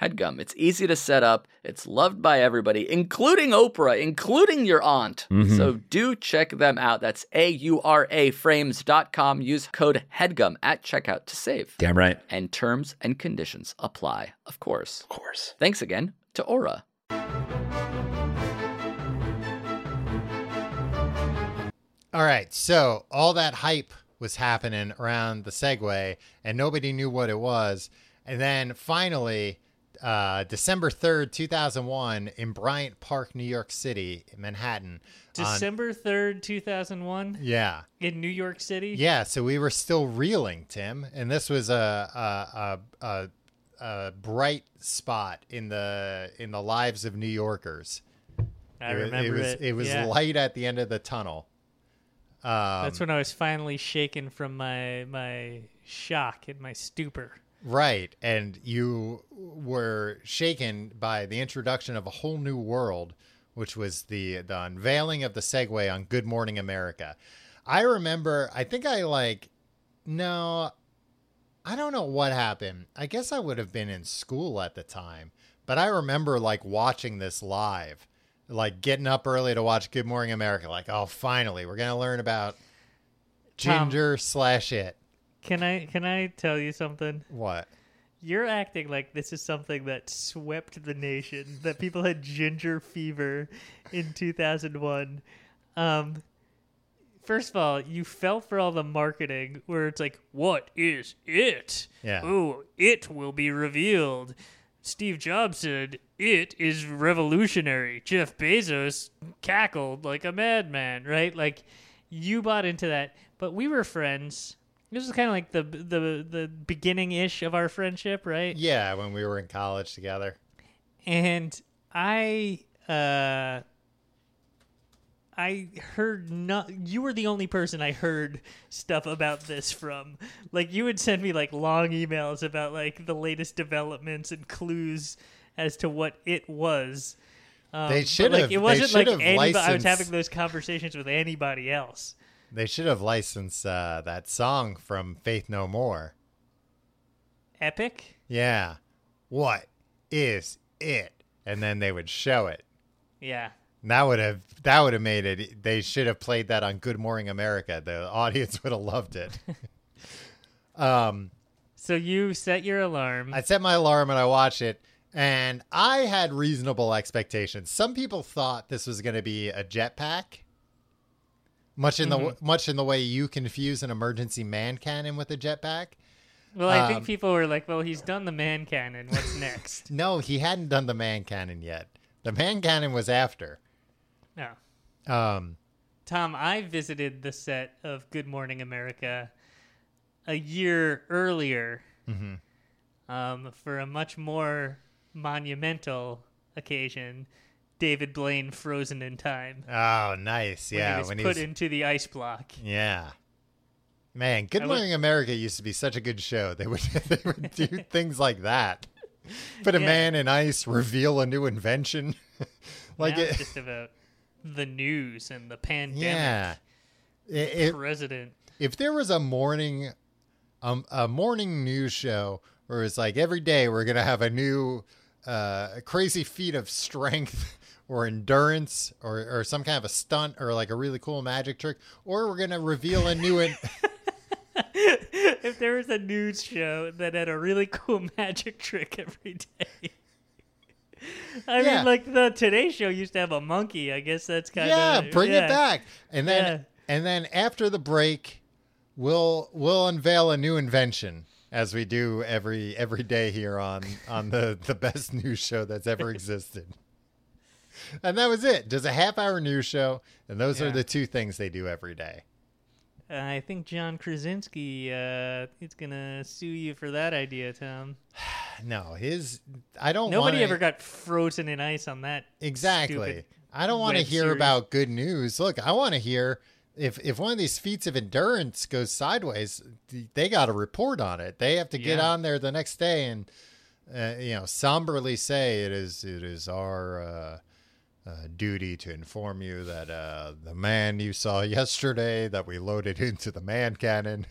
HEADGUM. It's easy to set up. It's loved by everybody, including Oprah, including your aunt. Mm-hmm. So do check them out. That's A U R A frames.com. Use code HEADGUM at checkout to save. Damn right. And terms and conditions apply, of course. Of course. Thanks again to Aura. All right, so all that hype was happening around the Segway, and nobody knew what it was. And then finally, uh, December third, two thousand one, in Bryant Park, New York City, Manhattan. on- December 3rd, 2001 yeah, in New York City. yeah. So we were still reeling, Tim, and this was a a, a, a, a bright spot in the in the lives of New Yorkers. I it, remember it was it. it was yeah. light at the end of the tunnel. Um, That's when I was finally shaken from my my shock and my stupor. Right. And you were shaken by the introduction of a whole new world, which was the the unveiling of the Segway on Good Morning America. I remember I think I like no I don't know what happened. I guess I would have been in school at the time, but I remember like watching this live. Like getting up early to watch Good Morning America, like, oh finally, we're gonna learn about Tom. Ginger slash it. Can I can I tell you something? What? You're acting like this is something that swept the nation. That people had ginger fever in 2001. Um, first of all, you fell for all the marketing where it's like, "What is it? Yeah. Oh, it will be revealed." Steve Jobs said, "It is revolutionary." Jeff Bezos cackled like a madman. Right? Like, you bought into that, but we were friends. This was kind of like the the the beginning ish of our friendship, right? Yeah, when we were in college together. and I uh I heard not you were the only person I heard stuff about this from. Like you would send me like long emails about like the latest developments and clues as to what it was. Um, They but, should like have- it wasn't like anybody I was having those conversations with anybody else. They should have licensed uh, that song from Faith No More. Epic? Yeah. What is it? And then they would show it. Yeah. And that would have that would have made it. They should have played that on Good Morning America. The audience would have loved it. um, So you set your alarm. I set my alarm and I watched it, and I had reasonable expectations. Some people thought this was going to be a jetpack, much in the much in the way you confuse an emergency man cannon with a jetpack. well, I um, think people were like, "Well, he's done the man cannon. What's next?" No, he hadn't done the man cannon yet. The man cannon was after. no. Um, Tom, I visited the set of Good Morning America a year earlier um, for a much more monumental occasion. David Blaine frozen in time. oh, nice. When Yeah, he was when put he was. into the ice block. Yeah. Man, Good I would- Morning America used to be such a good show. They would they would do things like that. Put a Yeah. man in ice, reveal a new invention. like now it, it's just about the news and the pandemic. yeah. It- it- President. if there was a morning um, a morning news show where it's like every day we're gonna have a new uh, crazy feat of strength or endurance or, or some kind of a stunt or like a really cool magic trick, or we're gonna reveal a new. In- if there was a news show that had a really cool magic trick every day. I Yeah. mean, like the Today Show used to have a monkey. I guess that's kind of yeah, bring it back. And then Yeah. and then after the break, we'll we'll unveil a new invention as we do every every day here on on the the best news show that's ever existed. And that was it. Just a half hour news show, and those are the two things they do every day. I think John Krasinski uh, is gonna sue you for that idea, Tom. No, his I don't Nobody wanna, ever got frozen in ice on that. Exactly. I don't want to hear series. about good news. Look, I want to hear if if one of these feats of endurance goes sideways, they got to report on it. They have to get Yeah. on there the next day and uh, you know somberly say it is it is our uh, uh, duty to inform you that uh, the man you saw yesterday that we loaded into the man cannon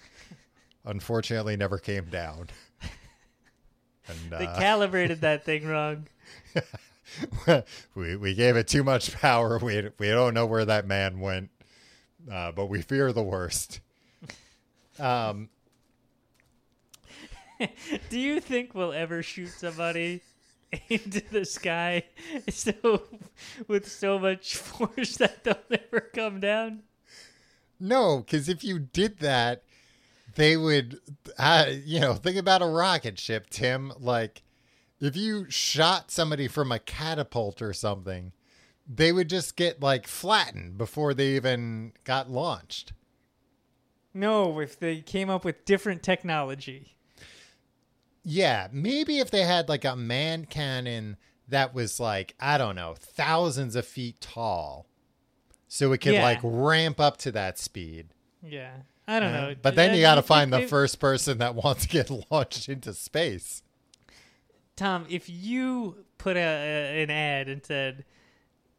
unfortunately never came down. And, They uh, calibrated that thing wrong. we we gave it too much power. We we don't know where that man went, uh, but we fear the worst. Um, Do you think we'll ever shoot somebody into the sky so with so much force that they'll never come down? no, because if you did that, they would, uh, you know, think about a rocket ship, Tim. Like, if you shot somebody from a catapult or something, they would just get like flattened before they even got launched. No, if they came up with different technology. Yeah, maybe if they had like a man cannon that was like, I don't know, thousands of feet tall. So it could Yeah. like ramp up to that speed. Yeah. I don't know. But then you got to find the first person that wants to get launched into space. Tom, if you put a, a, an ad and said,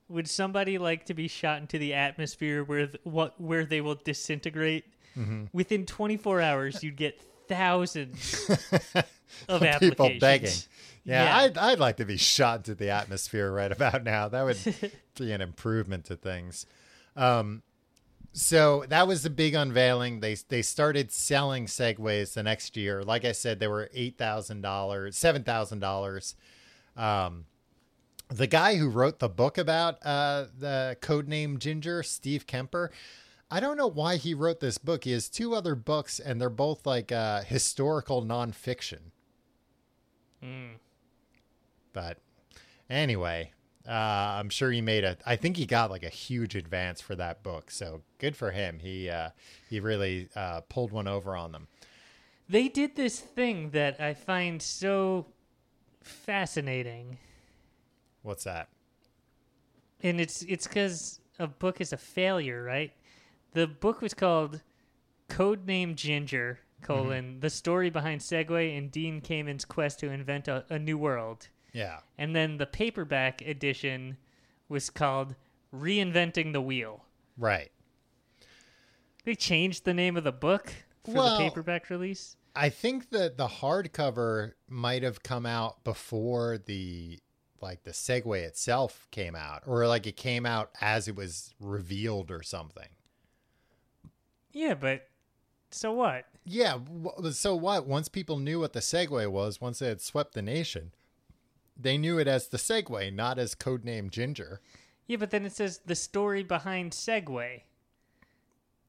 "Would somebody like to be shot into the atmosphere where th- what where they will disintegrate?" Mm-hmm. Within 24 hours, you'd get thousands of People begging. Yeah, Yeah. I'd, I'd like to be shot into the atmosphere right about now. That would be an improvement to things. Um, so that was the big unveiling. They they started selling segways the next year. Like I said, they were eight thousand dollars, seven thousand dollars. Um, the guy who wrote the book about uh, the codename Ginger, Steve Kemper. I don't know why he wrote this book. He has two other books, and they're both like uh, historical nonfiction. But anyway, uh, I'm sure he made a. I think he got like a huge advance for that book. So good for him. He uh, he really uh, pulled one over on them. They did this thing that I find so fascinating, What's that? and it's it's because a book is a failure, right? The book was called Codename Ginger: colon mm-hmm. The Story Behind Segway and Dean Kamen's Quest to Invent a, a New World. Yeah. And then the paperback edition was called Reinventing the Wheel. Right. They changed the name of the book for Well- the paperback release. I think that the hardcover might have come out before the like the Segway itself came out, or like it came out as it was revealed or something. Yeah, but so what? Yeah. So what? Once people knew what the Segway was, once it had swept the nation, they knew it as the Segway, not as codename Ginger. Yeah, but then it says the story behind Segway.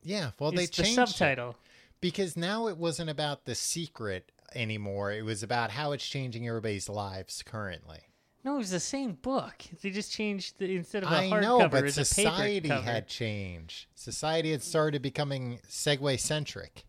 Yeah. Well, they the changed it. subtitle. because now it wasn't about the secret anymore. It was about how it's changing everybody's lives currently. No, it was the same book. They just changed the, instead of a I hardcover, know, but it's a society paper cover. had changed. Society had started becoming Segway centric.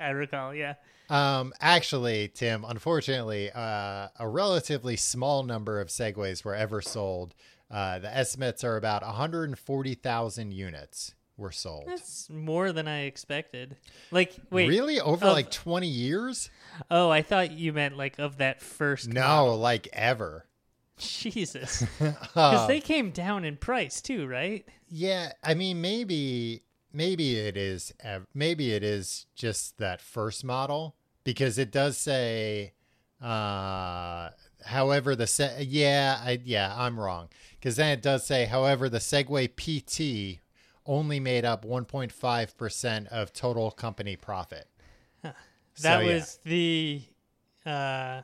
I recall, yeah. Um, actually, Tim, unfortunately, uh, a relatively small number of Segways were ever sold. Uh, the estimates are about 140,000 units were sold. That's more than I expected. Like, wait, really? Over of- like 20 years? Oh, I thought you meant like of that first. No, model. like ever. Jesus, Uh, because they came down in price too, right? Yeah, I mean maybe maybe it is maybe it is just that first model because it does say uh however the se- yeah I yeah I'm wrong cuz then it does say however the Segway PT only made up 1.5% of total company profit. That So, yeah. was the uh,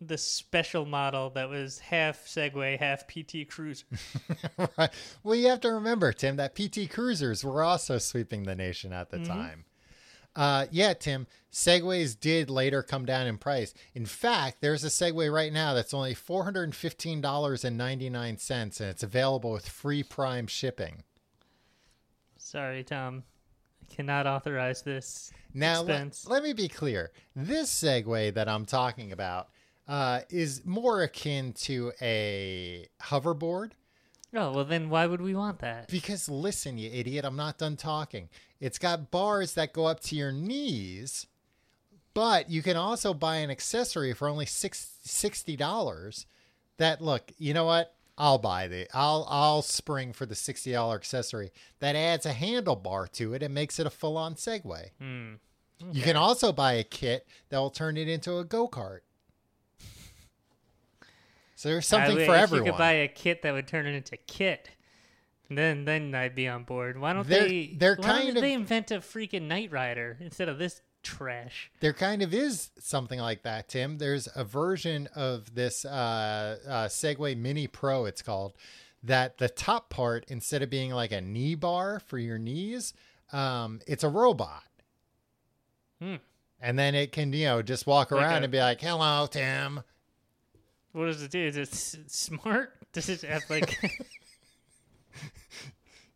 the special model that was half Segway, half PT Cruiser. right. Well, you have to remember, Tim, that PT Cruisers were also sweeping the nation at the time. Uh, yeah, Tim, Segways did later come down in price. In fact, there's a Segway right now that's only $415.99, and it's available with free Prime shipping. Sorry, Tom. Cannot authorize this Now, let, let me be clear. This Segway that I'm talking about uh, is more akin to a hoverboard. oh, well, then why would we want that? Because listen, you idiot, I'm not done talking. It's got bars that go up to your knees, but you can also buy an accessory for only six, $60. That look, you know what? I'll buy the I'll I'll spring for the $60 accessory that adds a handlebar to it and makes it a full-on Segway. Hmm. You can also buy a kit that will turn it into a go-kart. So there's something I for wish everyone. You could buy a kit that would turn it into a kit. Then, then I'd be on board. Why don't They're- they? they're why kind don't of- they invent a freaking Knight Rider instead of this trash? There kind of is something like that, Tim. There's a version of this uh, uh, Segway Mini Pro, it's called, that the top part, instead of being like a knee bar for your knees, um, it's a robot. Hmm. And then it can, you know, just walk Like around a- and be like, hello, Tim. What does it do? Is it s- smart? Does it have like?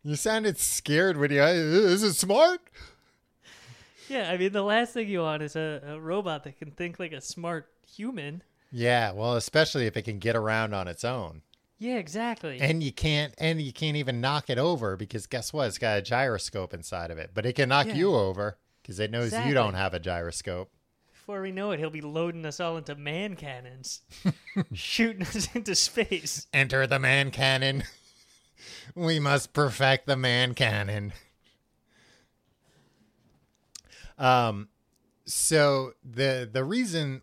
You sounded scared when you, is it smart? Yeah, I mean, the last thing you want is a, a robot that can think like a smart human. Yeah, well, especially if it can get around on its own. Yeah, exactly. And you can't and you can't even knock it over because guess what? It's got a gyroscope inside of it. But it can knock Yeah. you over because it knows you don't have a gyroscope. Before we know it, he'll be loading us all into man cannons, shooting us into space. Enter the man cannon. we must perfect the man cannon. Um so the the reason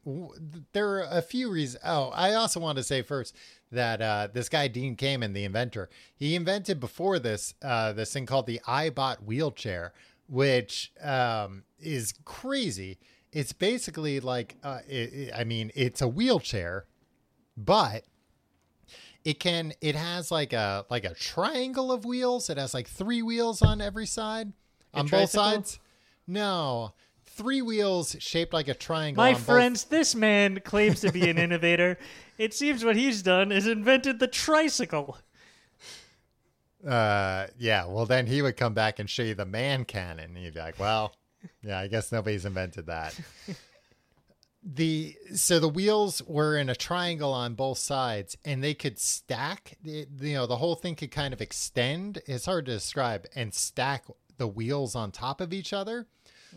there are a few reasons oh i also want to say first that uh, this guy dean kamen the inventor he invented before this uh, this thing called the ibot wheelchair which um, is crazy. It's basically like uh, it, it- i mean it's a wheelchair but it can it has like a like a triangle of wheels. It has like three wheels on every side on both sides no. Three wheels shaped like a triangle My on both- friends, this man claims to be an innovator. It seems what he's done is invented the tricycle. uh yeah well then he would come back and show you the man cannon. And you'd be like well yeah i guess nobody's invented that. The so the wheels were in a triangle on both sides and they could stack it, you know the whole thing could kind of extend. It's hard to describe and stack the wheels on top of each other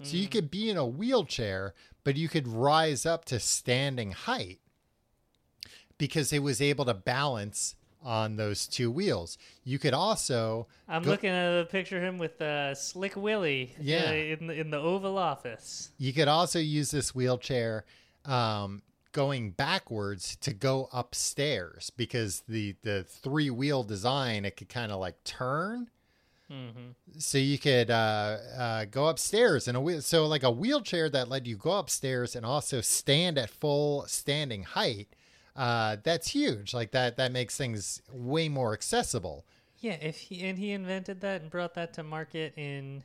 so you could be in a wheelchair but you could rise up to standing height because it was able to balance on those two wheels you could also I'm go- looking at a picture of him with uh, Slick Willie Yeah. in, the, in the Oval Office. You could also use this wheelchair um, going backwards to go upstairs because the the three wheel design it could kind of like turn. So you could uh, uh, go upstairs in a wheel. So like a wheelchair that let you go upstairs and also stand at full standing height. Uh, that's huge. Like that that makes things way more accessible. Yeah, if he and he invented that and brought that to market in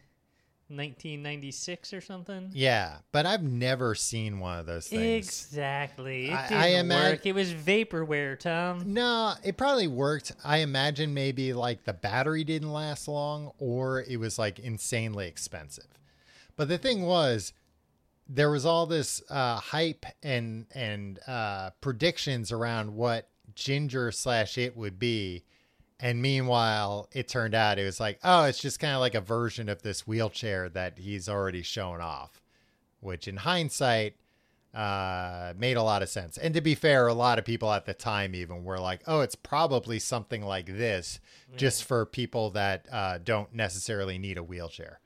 1996 or something. Yeah, but I've never seen one of those things. Exactly. It I- didn't I imag- work. It was vaporware, Tom. No, it probably worked. I imagine maybe like the battery didn't last long or it was like insanely expensive. But the thing was, there was all this uh, hype and and uh, predictions around what Ginger slash it would be. And meanwhile, it turned out it was like, oh, it's just kind of like a version of this wheelchair that he's already shown off, which in hindsight uh, made a lot of sense. And to be fair, a lot of people at the time even were like, oh, it's probably something like this, just for people that uh, don't necessarily need a wheelchair.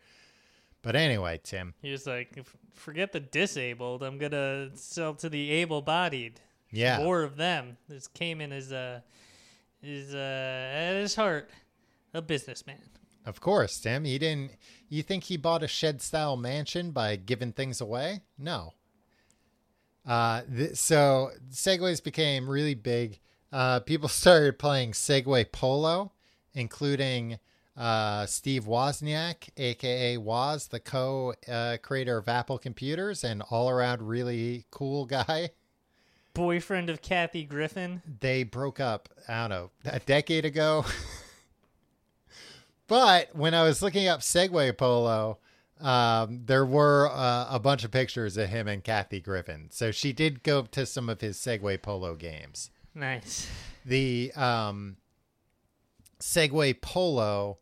But anyway, Tim. He was like, forget the disabled. I'm gonna sell to the able-bodied. Yeah. More of them. This came in as a, is uh, at his heart, a businessman. Of course, Tim. He didn't. You think he bought a shed style mansion by giving things away? No. Uh, th- so segways became really big. Uh, people started playing Segway Polo, including uh, Steve Wozniak, aka Woz, the co-creator of Apple Computers, and all-around really cool guy. Boyfriend of Kathy Griffin. They broke up. I don't know a decade ago. But when I was looking up Segway Polo, um, there were uh, a bunch of pictures of him and Kathy Griffin. So she did go to some of his Segway Polo games. Nice. The um, Segway Polo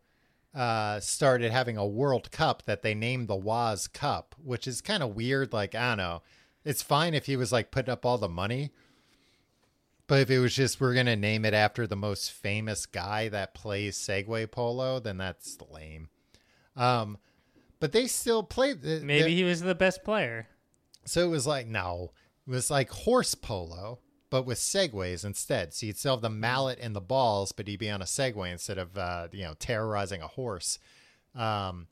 uh, started having a World Cup that they named the Woz Cup, which is kind of weird. Like, I don't know. It's fine if he was like putting up all the money. But if it was just we're gonna name it after the most famous guy that plays Segway Polo, then that's lame. Um, but they still played. The, Maybe the- he was the best player. so it was like no, it was like horse polo, but with segways instead. So you'd still have the mallet and the balls, but he'd be on a segway instead of uh, you know terrorizing a horse. Um,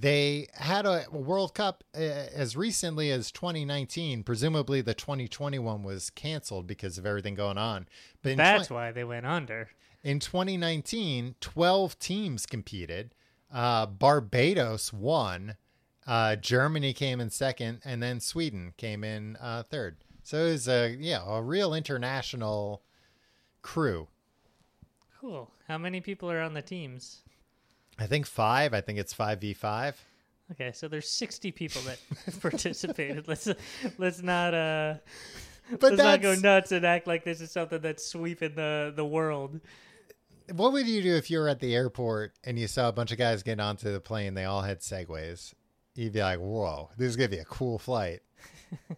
they had a World Cup uh, as recently as 2019. Presumably, the 2021 was canceled because of everything going on. But That's why they went under. in 2019, 12 teams competed. Uh, Barbados won. Uh, Germany came in second, and then Sweden came in uh, third. So it was a yeah a real international crew. Cool. How many people are on the teams? I think five. I think it's five v five. Okay, so there's 60 people that participated. Let's let's not uh But let's not go nuts and act like this is something that's sweeping the the world. What would you do if you were at the airport and you saw a bunch of guys getting onto the plane? They all had segways. You'd be like, "Whoa, this is gonna be a cool flight."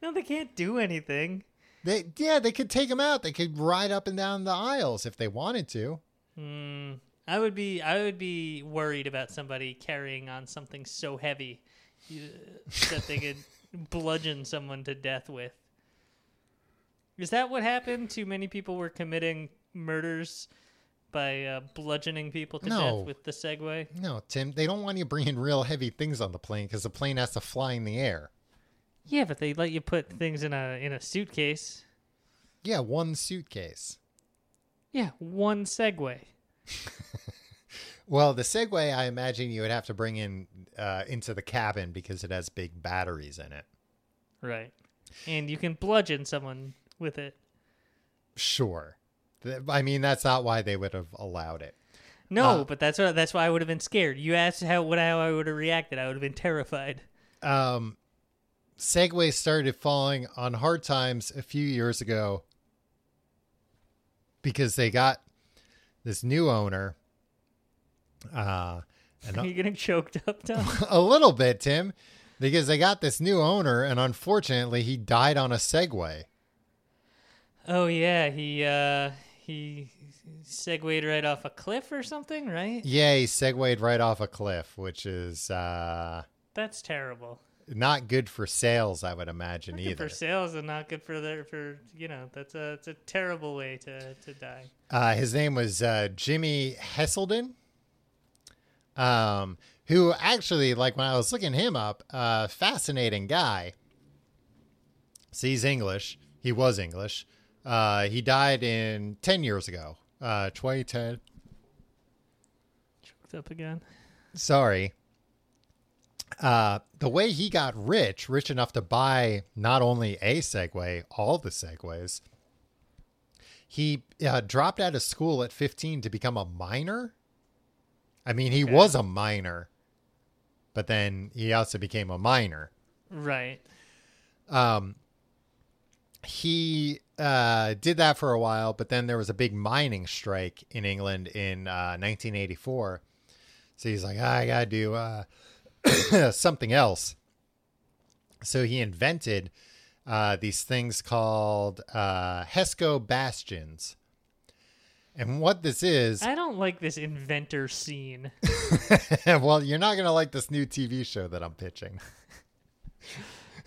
No, they can't do anything. They yeah, they could take them out. They could ride up and down the aisles if they wanted to. Hmm. I would be I would be worried about somebody carrying on something so heavy uh, that they could bludgeon someone to death with. Is that what happened? Too many people were committing murders by uh, bludgeoning people to No. death with the Segway. No, Tim, they don't want you bringing real heavy things on the plane because the plane has to fly in the air. Yeah, but they let you put things in a in a suitcase. Yeah, one suitcase. Yeah, one Segway. Well, the Segway, I imagine you would have to bring in uh, into the cabin because it has big batteries in it. Right. And you can bludgeon someone with it. Sure. I mean, that's not why they would have allowed it. No, Uh, but that's what that's why I would have been scared. You asked how what how I would have reacted. I would have been terrified. Um, Segway started falling on hard times a few years ago because they got this new owner. Uh, Are you getting choked up, Tom? a little bit, Tim, because they got this new owner, and unfortunately, he died on a Segway. oh yeah, he uh he segued right off a cliff or something, right? Yeah, he segued right off a cliff, which is uh, That's terrible. Not good for sales, I would imagine Not good either. for sales and not good for their for you know that's a it's a terrible way to to die. Uh, his name was uh, Jimi Heselden, um, who actually, like when I was looking him up, uh, fascinating guy. So he's English. He was English. Uh, he died in 10 years ago, uh, 2010. Choked up again. Sorry. Uh, the way he got rich, rich enough to buy not only a Segway, all the Segways, he uh, dropped out of school at 15 to become a miner. I mean, he was a miner, but then he also became a miner. Right. Um, he uh, did that for a while, but then there was a big mining strike in England in uh, 1984. So he's like, I gotta do uh, something else. So he invented uh, these things called uh, Hesco bastions. And what this is, I don't like this inventor scene. well, you're not going to like this new TV show that I'm pitching.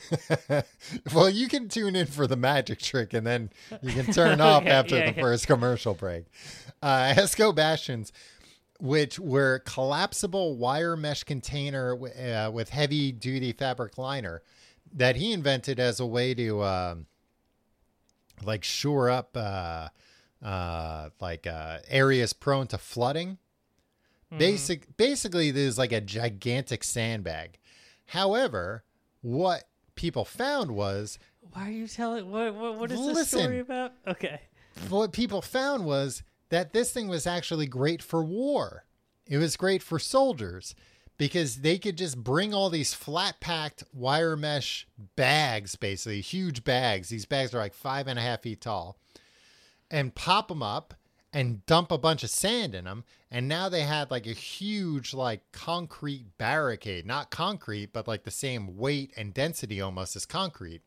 well, you can tune in for the magic trick and then you can turn off Okay, after yeah, the yeah. first commercial break. Uh, Esco Bastions, which were collapsible wire mesh container uh, with heavy duty fabric liner that he invented as a way to um, like shore up uh, uh, like uh, areas prone to flooding. Basic, basically, there's like a gigantic sandbag. However, what people found was Why are you telling? What? What, what is this story about? Okay. what people found was that this thing was actually great for war. It was great for soldiers because they could just bring all these flat packed wire mesh bags, basically huge bags. These bags are like five and a half feet tall, and pop them up and dump a bunch of sand in them. And now they had like a huge, like concrete barricade, not concrete, but like the same weight and density almost as concrete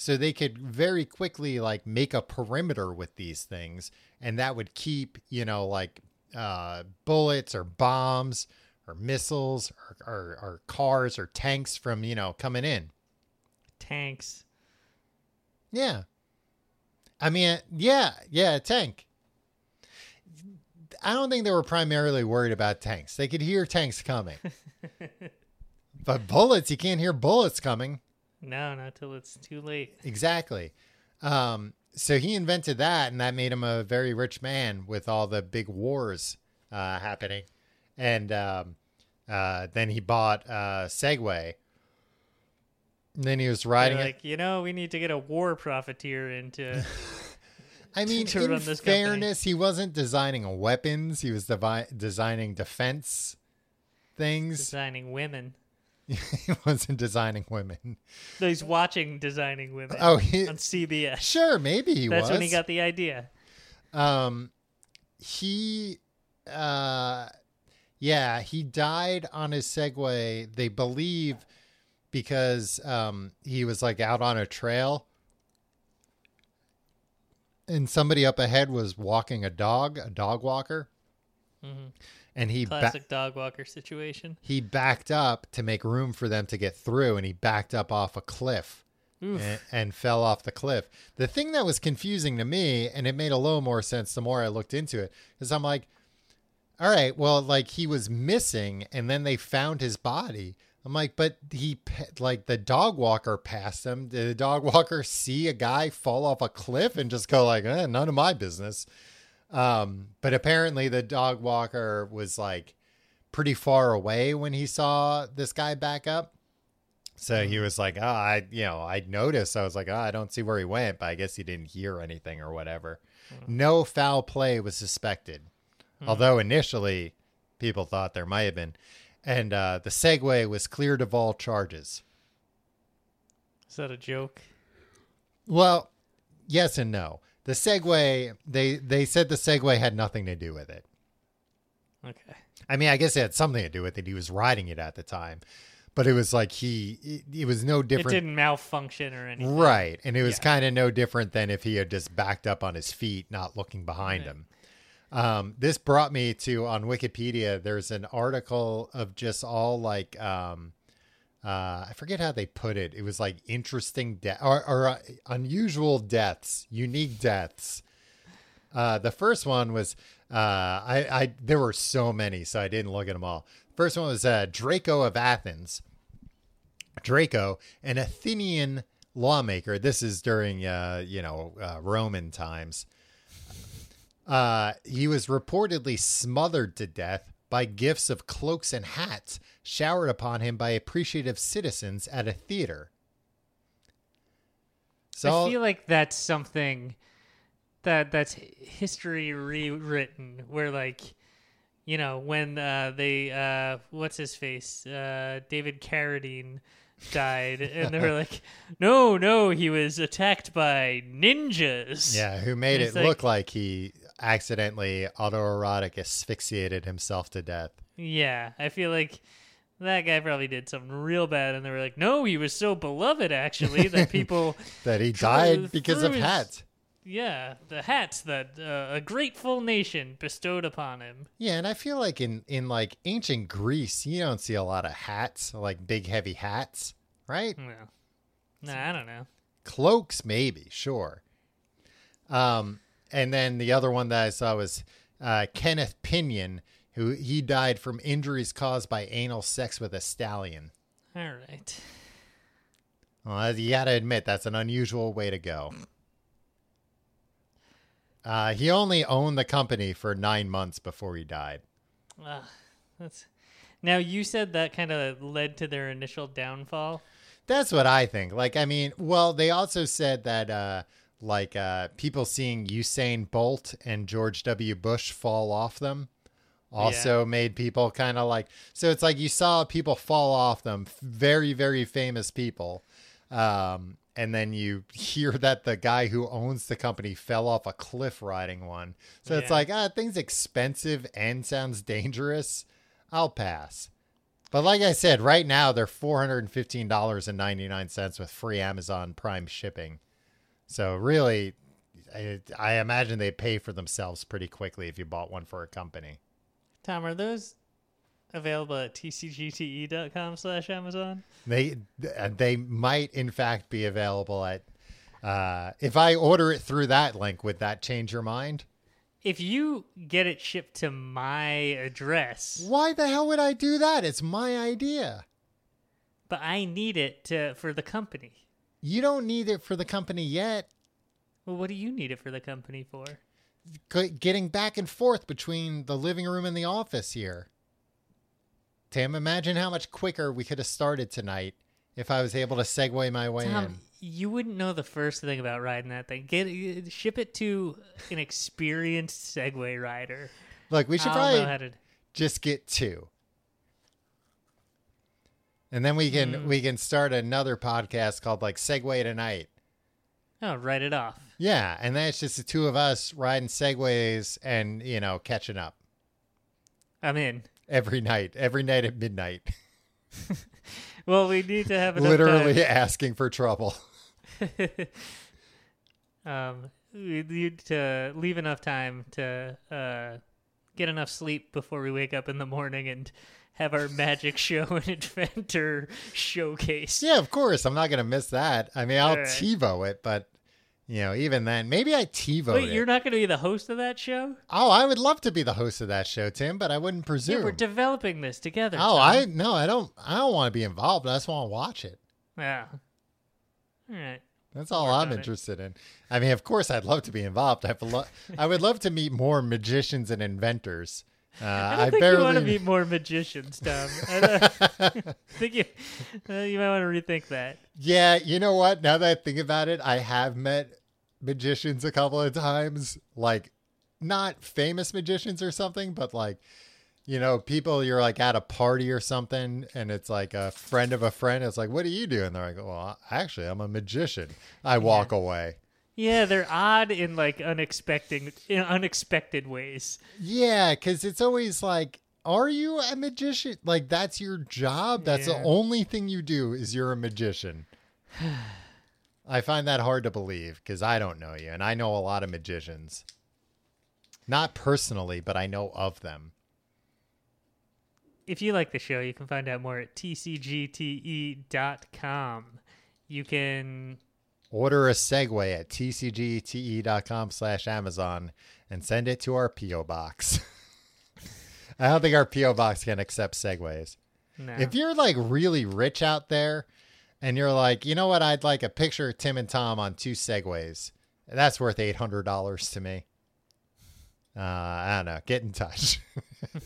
so they could very quickly like make a perimeter with these things and that would keep you know like uh, bullets or bombs or missiles or, or, or cars or tanks from you know coming in. Tanks. yeah. I mean yeah yeah a tank. I don't think they were primarily worried about tanks. They could hear tanks coming. But bullets you can't hear bullets coming No, not till it's too late. Exactly. Um, so he invented that, and that made him a very rich man with all the big wars uh, happening. And um, uh, then he bought uh, Segway. And then he was riding it. like, you know, we need to get a war profiteer into. I mean, to in this company. fairness, he wasn't designing weapons. He was devi- designing defense things. designing women. he wasn't designing women. No, he's watching designing women Oh, he, on CBS. sure, maybe he was. That's was. when he got the idea. um he uh yeah he died on his segway they believe because um he was like out on a trail and somebody up ahead was walking a dog a dog walker and he ba- Classic dog walker situation. he backed up to make room for them to get through and he backed up off a cliff and, and fell off the cliff. The thing that was confusing to me, and it made a little more sense the more I looked into it, is I'm like, all right, well, like he was missing and then they found his body. I'm like, but he, like the dog walker passed him. Did the dog walker see a guy fall off a cliff and just go like, eh, none of my business? Um, but apparently the dog walker was like pretty far away when he saw this guy back up. So he was like, oh, I, you know, I noticed. I was like, oh, I don't see where he went, but I guess he didn't hear anything or whatever. No foul play was suspected, although initially people thought there might have been. And uh, the Segway was cleared of all charges. Is that a joke? Well, yes and no. The Segway, they they said the Segway had nothing to do with it. Okay. I mean, I guess it had something to do with it. He was riding it at the time, but it was like he, it, it was no It different. didn't malfunction or anything. Right. And it was Yeah. kind of no different than if he had just backed up on his feet, not looking behind him. Um, this brought me to on Wikipedia, there's an article of just all like, um, uh, I forget how they put it. It was like interesting death or, or uh, unusual deaths, unique deaths. Uh, the first one was, uh, I, I, there were so many, so I didn't look at them all. First one was, uh, Draco of Athens. Draco, an Athenian lawmaker. This is during, uh, you know, Roman times. He was reportedly smothered to death by gifts of cloaks and hats showered upon him by appreciative citizens at a theater. So I feel like that's something that that's history rewritten where like you know when uh they uh what's his face uh David Carradine died and they were like no no he was attacked by ninjas yeah, who made it like- look like he accidentally autoerotic asphyxiated himself to death. yeah I feel like that guy probably did something real bad and they were like no he was so beloved actually that people That he died because of his- hats. Yeah, the hats that uh, a grateful nation bestowed upon him. Yeah, and I feel like in in like ancient Greece, you don't see a lot of hats, like big heavy hats, right? no nah, I don't know. Cloaks, maybe, sure. Um, and then the other one that I saw was uh, Kenneth Pinion, who he died from injuries caused by anal sex with a stallion. All right. Well, you got to admit that's an unusual way to go. Uh, he only owned the company for nine months before he died. Ah, that's now you said that kind of led to their initial downfall. That's what I think. Like, I mean, well, they also said that, uh, like, uh, people seeing Usain Bolt and George W. Bush fall off them also made people kind of like. So it's like you saw people fall off them, very, very famous people. Um, and then you hear that the guy who owns the company fell off a cliff riding one. So it's like, ah, thing's expensive and sounds dangerous. I'll pass. But like I said, right now they're four hundred and fifteen dollars and ninety nine cents with free Amazon Prime shipping. So really, I, I imagine they pay for themselves pretty quickly if you bought one for a company. Tom, are those available at tcgte.com slash Amazon? They they might in fact be available at. Uh, if I order it through that link, would that change your mind? If you get it shipped to my address, Why the hell would I do that? It's my idea. but I need it to for the company. You don't need it for the company yet. Well, what do you need it for the company for? Getting back and forth between the living room and the office here. Tim, imagine how much quicker we could have started tonight if I was able to segue my way Tom, in. you wouldn't know the first thing about riding that thing. Get ship it to an experienced Segway rider. Look, we should I'll probably to. just get two. And then we can Mm. we can start another podcast called like Segway Tonight. Oh, write it off. Yeah, and then it's just the two of us riding segways and you know catching up I'm in. every night, every night at midnight, Well, we need to have literally time. asking for trouble. Um, we need to leave enough time to uh, get enough sleep before we wake up in the morning and have our magic show and inventor showcase. Yeah, of course, I'm not gonna miss that. I mean, I'll right. TiVo it, but you know, even then, maybe I TiVo Wait, it. you're not going to be the host of that show? oh, I would love to be the host of that show, Tim, but I wouldn't Yeah, presume. we're developing this together. oh, Tom. I no, I don't. I don't want to be involved. I just want to watch it. Yeah. All right. That's all I'm on it. interested in. I mean, of course, I'd love to be involved. I'd lo- I would love to meet more magicians and inventors. Uh, I don't I, think barely. you want to meet more magicians, Tom. I think you uh, you might want to rethink that. Yeah, you know what? Now that I think about it, I have met magicians a couple of times. Like, not famous magicians or something, but like, you know, people you're like at a party or something, and it's like a friend of a friend. It's like, what do you do? And they're like, well, actually, I'm a magician. I walk away. Yeah, they're odd in like unexpected in unexpected ways. Yeah, because it's always like, are you a magician? Like, that's your job. That's the only thing you do is you're a magician. I find that hard to believe because I don't know you, and I know a lot of magicians. Not personally, but I know of them. If you like the show, you can find out more at tcgte.com. You can Order a Segway at tcgte.com slash Amazon and send it to our P.O. box. I don't think our P.O. box can accept Segways. no. If you're like really rich out there and you're like, you know what, I'd like a picture of Tim and Tom on two Segways, that's worth $800 to me. Uh, I don't know. Get in touch.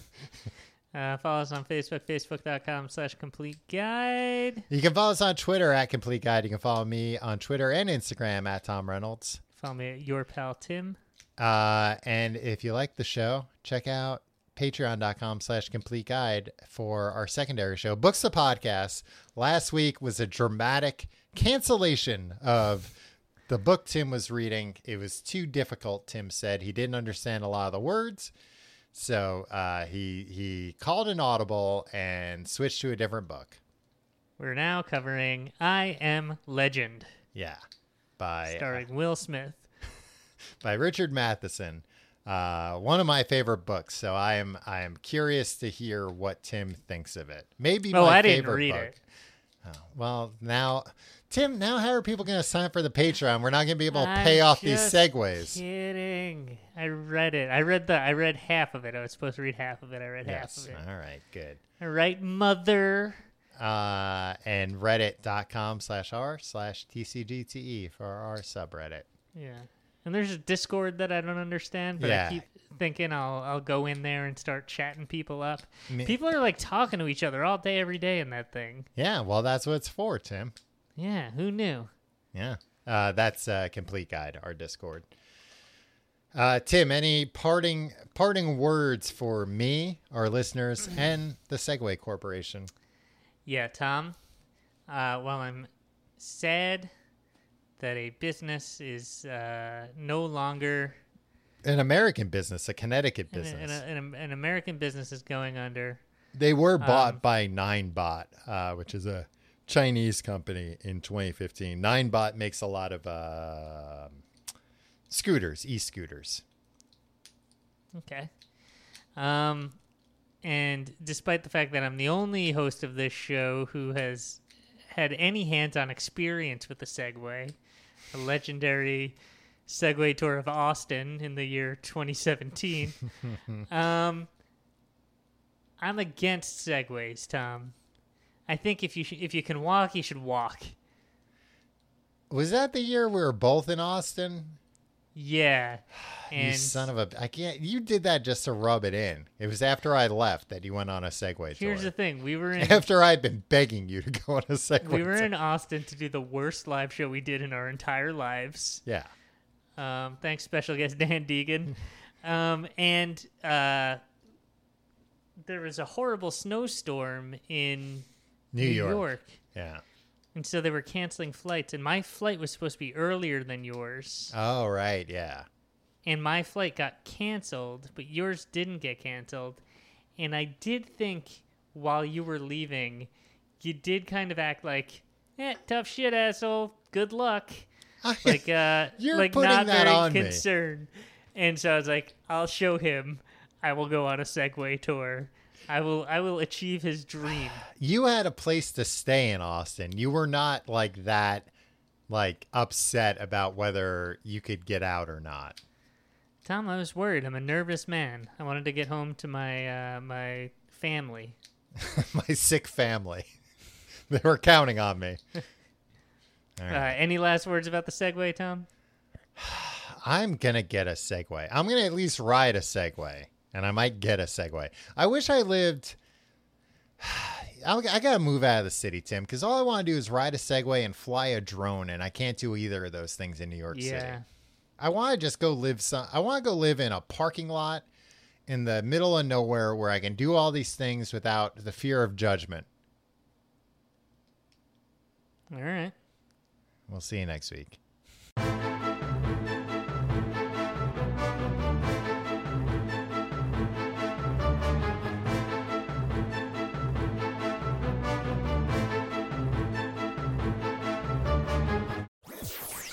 uh, follow us on Facebook, facebook.com slash complete guide. you can follow us on Twitter at Complete Guide. You can follow me on Twitter and Instagram at Tom Reynolds. Follow me at your pal Tim. Uh, and if you like the show, check out patreon.com slash complete guide for our secondary show, Books the Podcast. Last week was a dramatic cancellation of the book Tim was reading. It was too difficult, Tim said. He didn't understand a lot of the words. So uh, he he called an audible and switched to a different book. We're now covering I Am Legend, Yeah. By starring Will Smith. by Richard Matheson. Uh, one of my favorite books. So I am I am curious to hear what Tim thinks of it. Maybe Oh, my I didn't favorite read book. it. Oh, well, now Tim, now how are people going to sign up for the Patreon? We're not going to be able to I'm pay off these Segways. Kidding. I read it. I read the. I read half of it. I was supposed to read half of it. I read Yes. half of it. All right. Good. All right, mother. Uh, and reddit.com slash r slash tcgte for our subreddit. Yeah. And there's a Discord that I don't understand, but Yeah. I keep thinking I'll I'll go in there and start chatting people up. Me- People are like talking to each other all day, every day in that thing. Yeah. Well, that's what it's for, Tim. Yeah, who knew? Yeah. Uh, that's a complete guide, our Discord. Uh, Tim, any parting parting words for me, our listeners, and the Segway Corporation? Yeah, Tom. Uh, while I'm sad that a business is uh, no longer An American business, a Connecticut business. an, an, an American business is going under. They were bought Um, by Ninebot, uh, which is a Chinese company in 2015. Ninebot makes a lot of uh, scooters, e-scooters. Okay. Um, and despite the fact that I'm the only host of this show who has had any hands-on experience with the Segway, a legendary Segway tour of Austin in the year 2017, um, I'm against Segways, Tom. I think if you sh- if you can walk, you should walk. Was that the year we were both in Austin? Yeah. And you son of a! I can't. You did that just to rub it in. It was after I left that you went on a Segway here's the thing: we were in After I'd been begging you to go on a Segway. we were tour. in Austin to do the worst live show we did in our entire lives. Yeah. Um, thanks, special guest Dan Deegan. Um, and uh, there was a horrible snowstorm in New, New York. York. Yeah. And so they were canceling flights. And my flight was supposed to be earlier than yours. Oh right. Yeah. And my flight got canceled, but yours didn't get canceled. And I did think while you were leaving, you did kind of act like, eh, tough shit, asshole. Good luck. like uh You're like putting not that very on me. concerned. And so I was like, I'll show him. I will go on a Segway tour. I will I will achieve his dream. you had a place to stay in Austin. You were not like that, like upset about whether you could get out or not. Tom, I was worried. I'm a nervous man. I wanted to get home to my uh, my family. My sick family. they were counting on me. All Uh, any last words about the Segway, Tom? I'm gonna get a Segway. I'm gonna at least ride a Segway, and I might get a Segway. I wish I lived. I gotta move out of the city, Tim, because all I want to do is ride a Segway and fly a drone, and I can't do either of those things in New York City. Yeah. I want to just go live some. I want to go live in a parking lot in the middle of nowhere where I can do all these things without the fear of judgment. All right. We'll see you next week.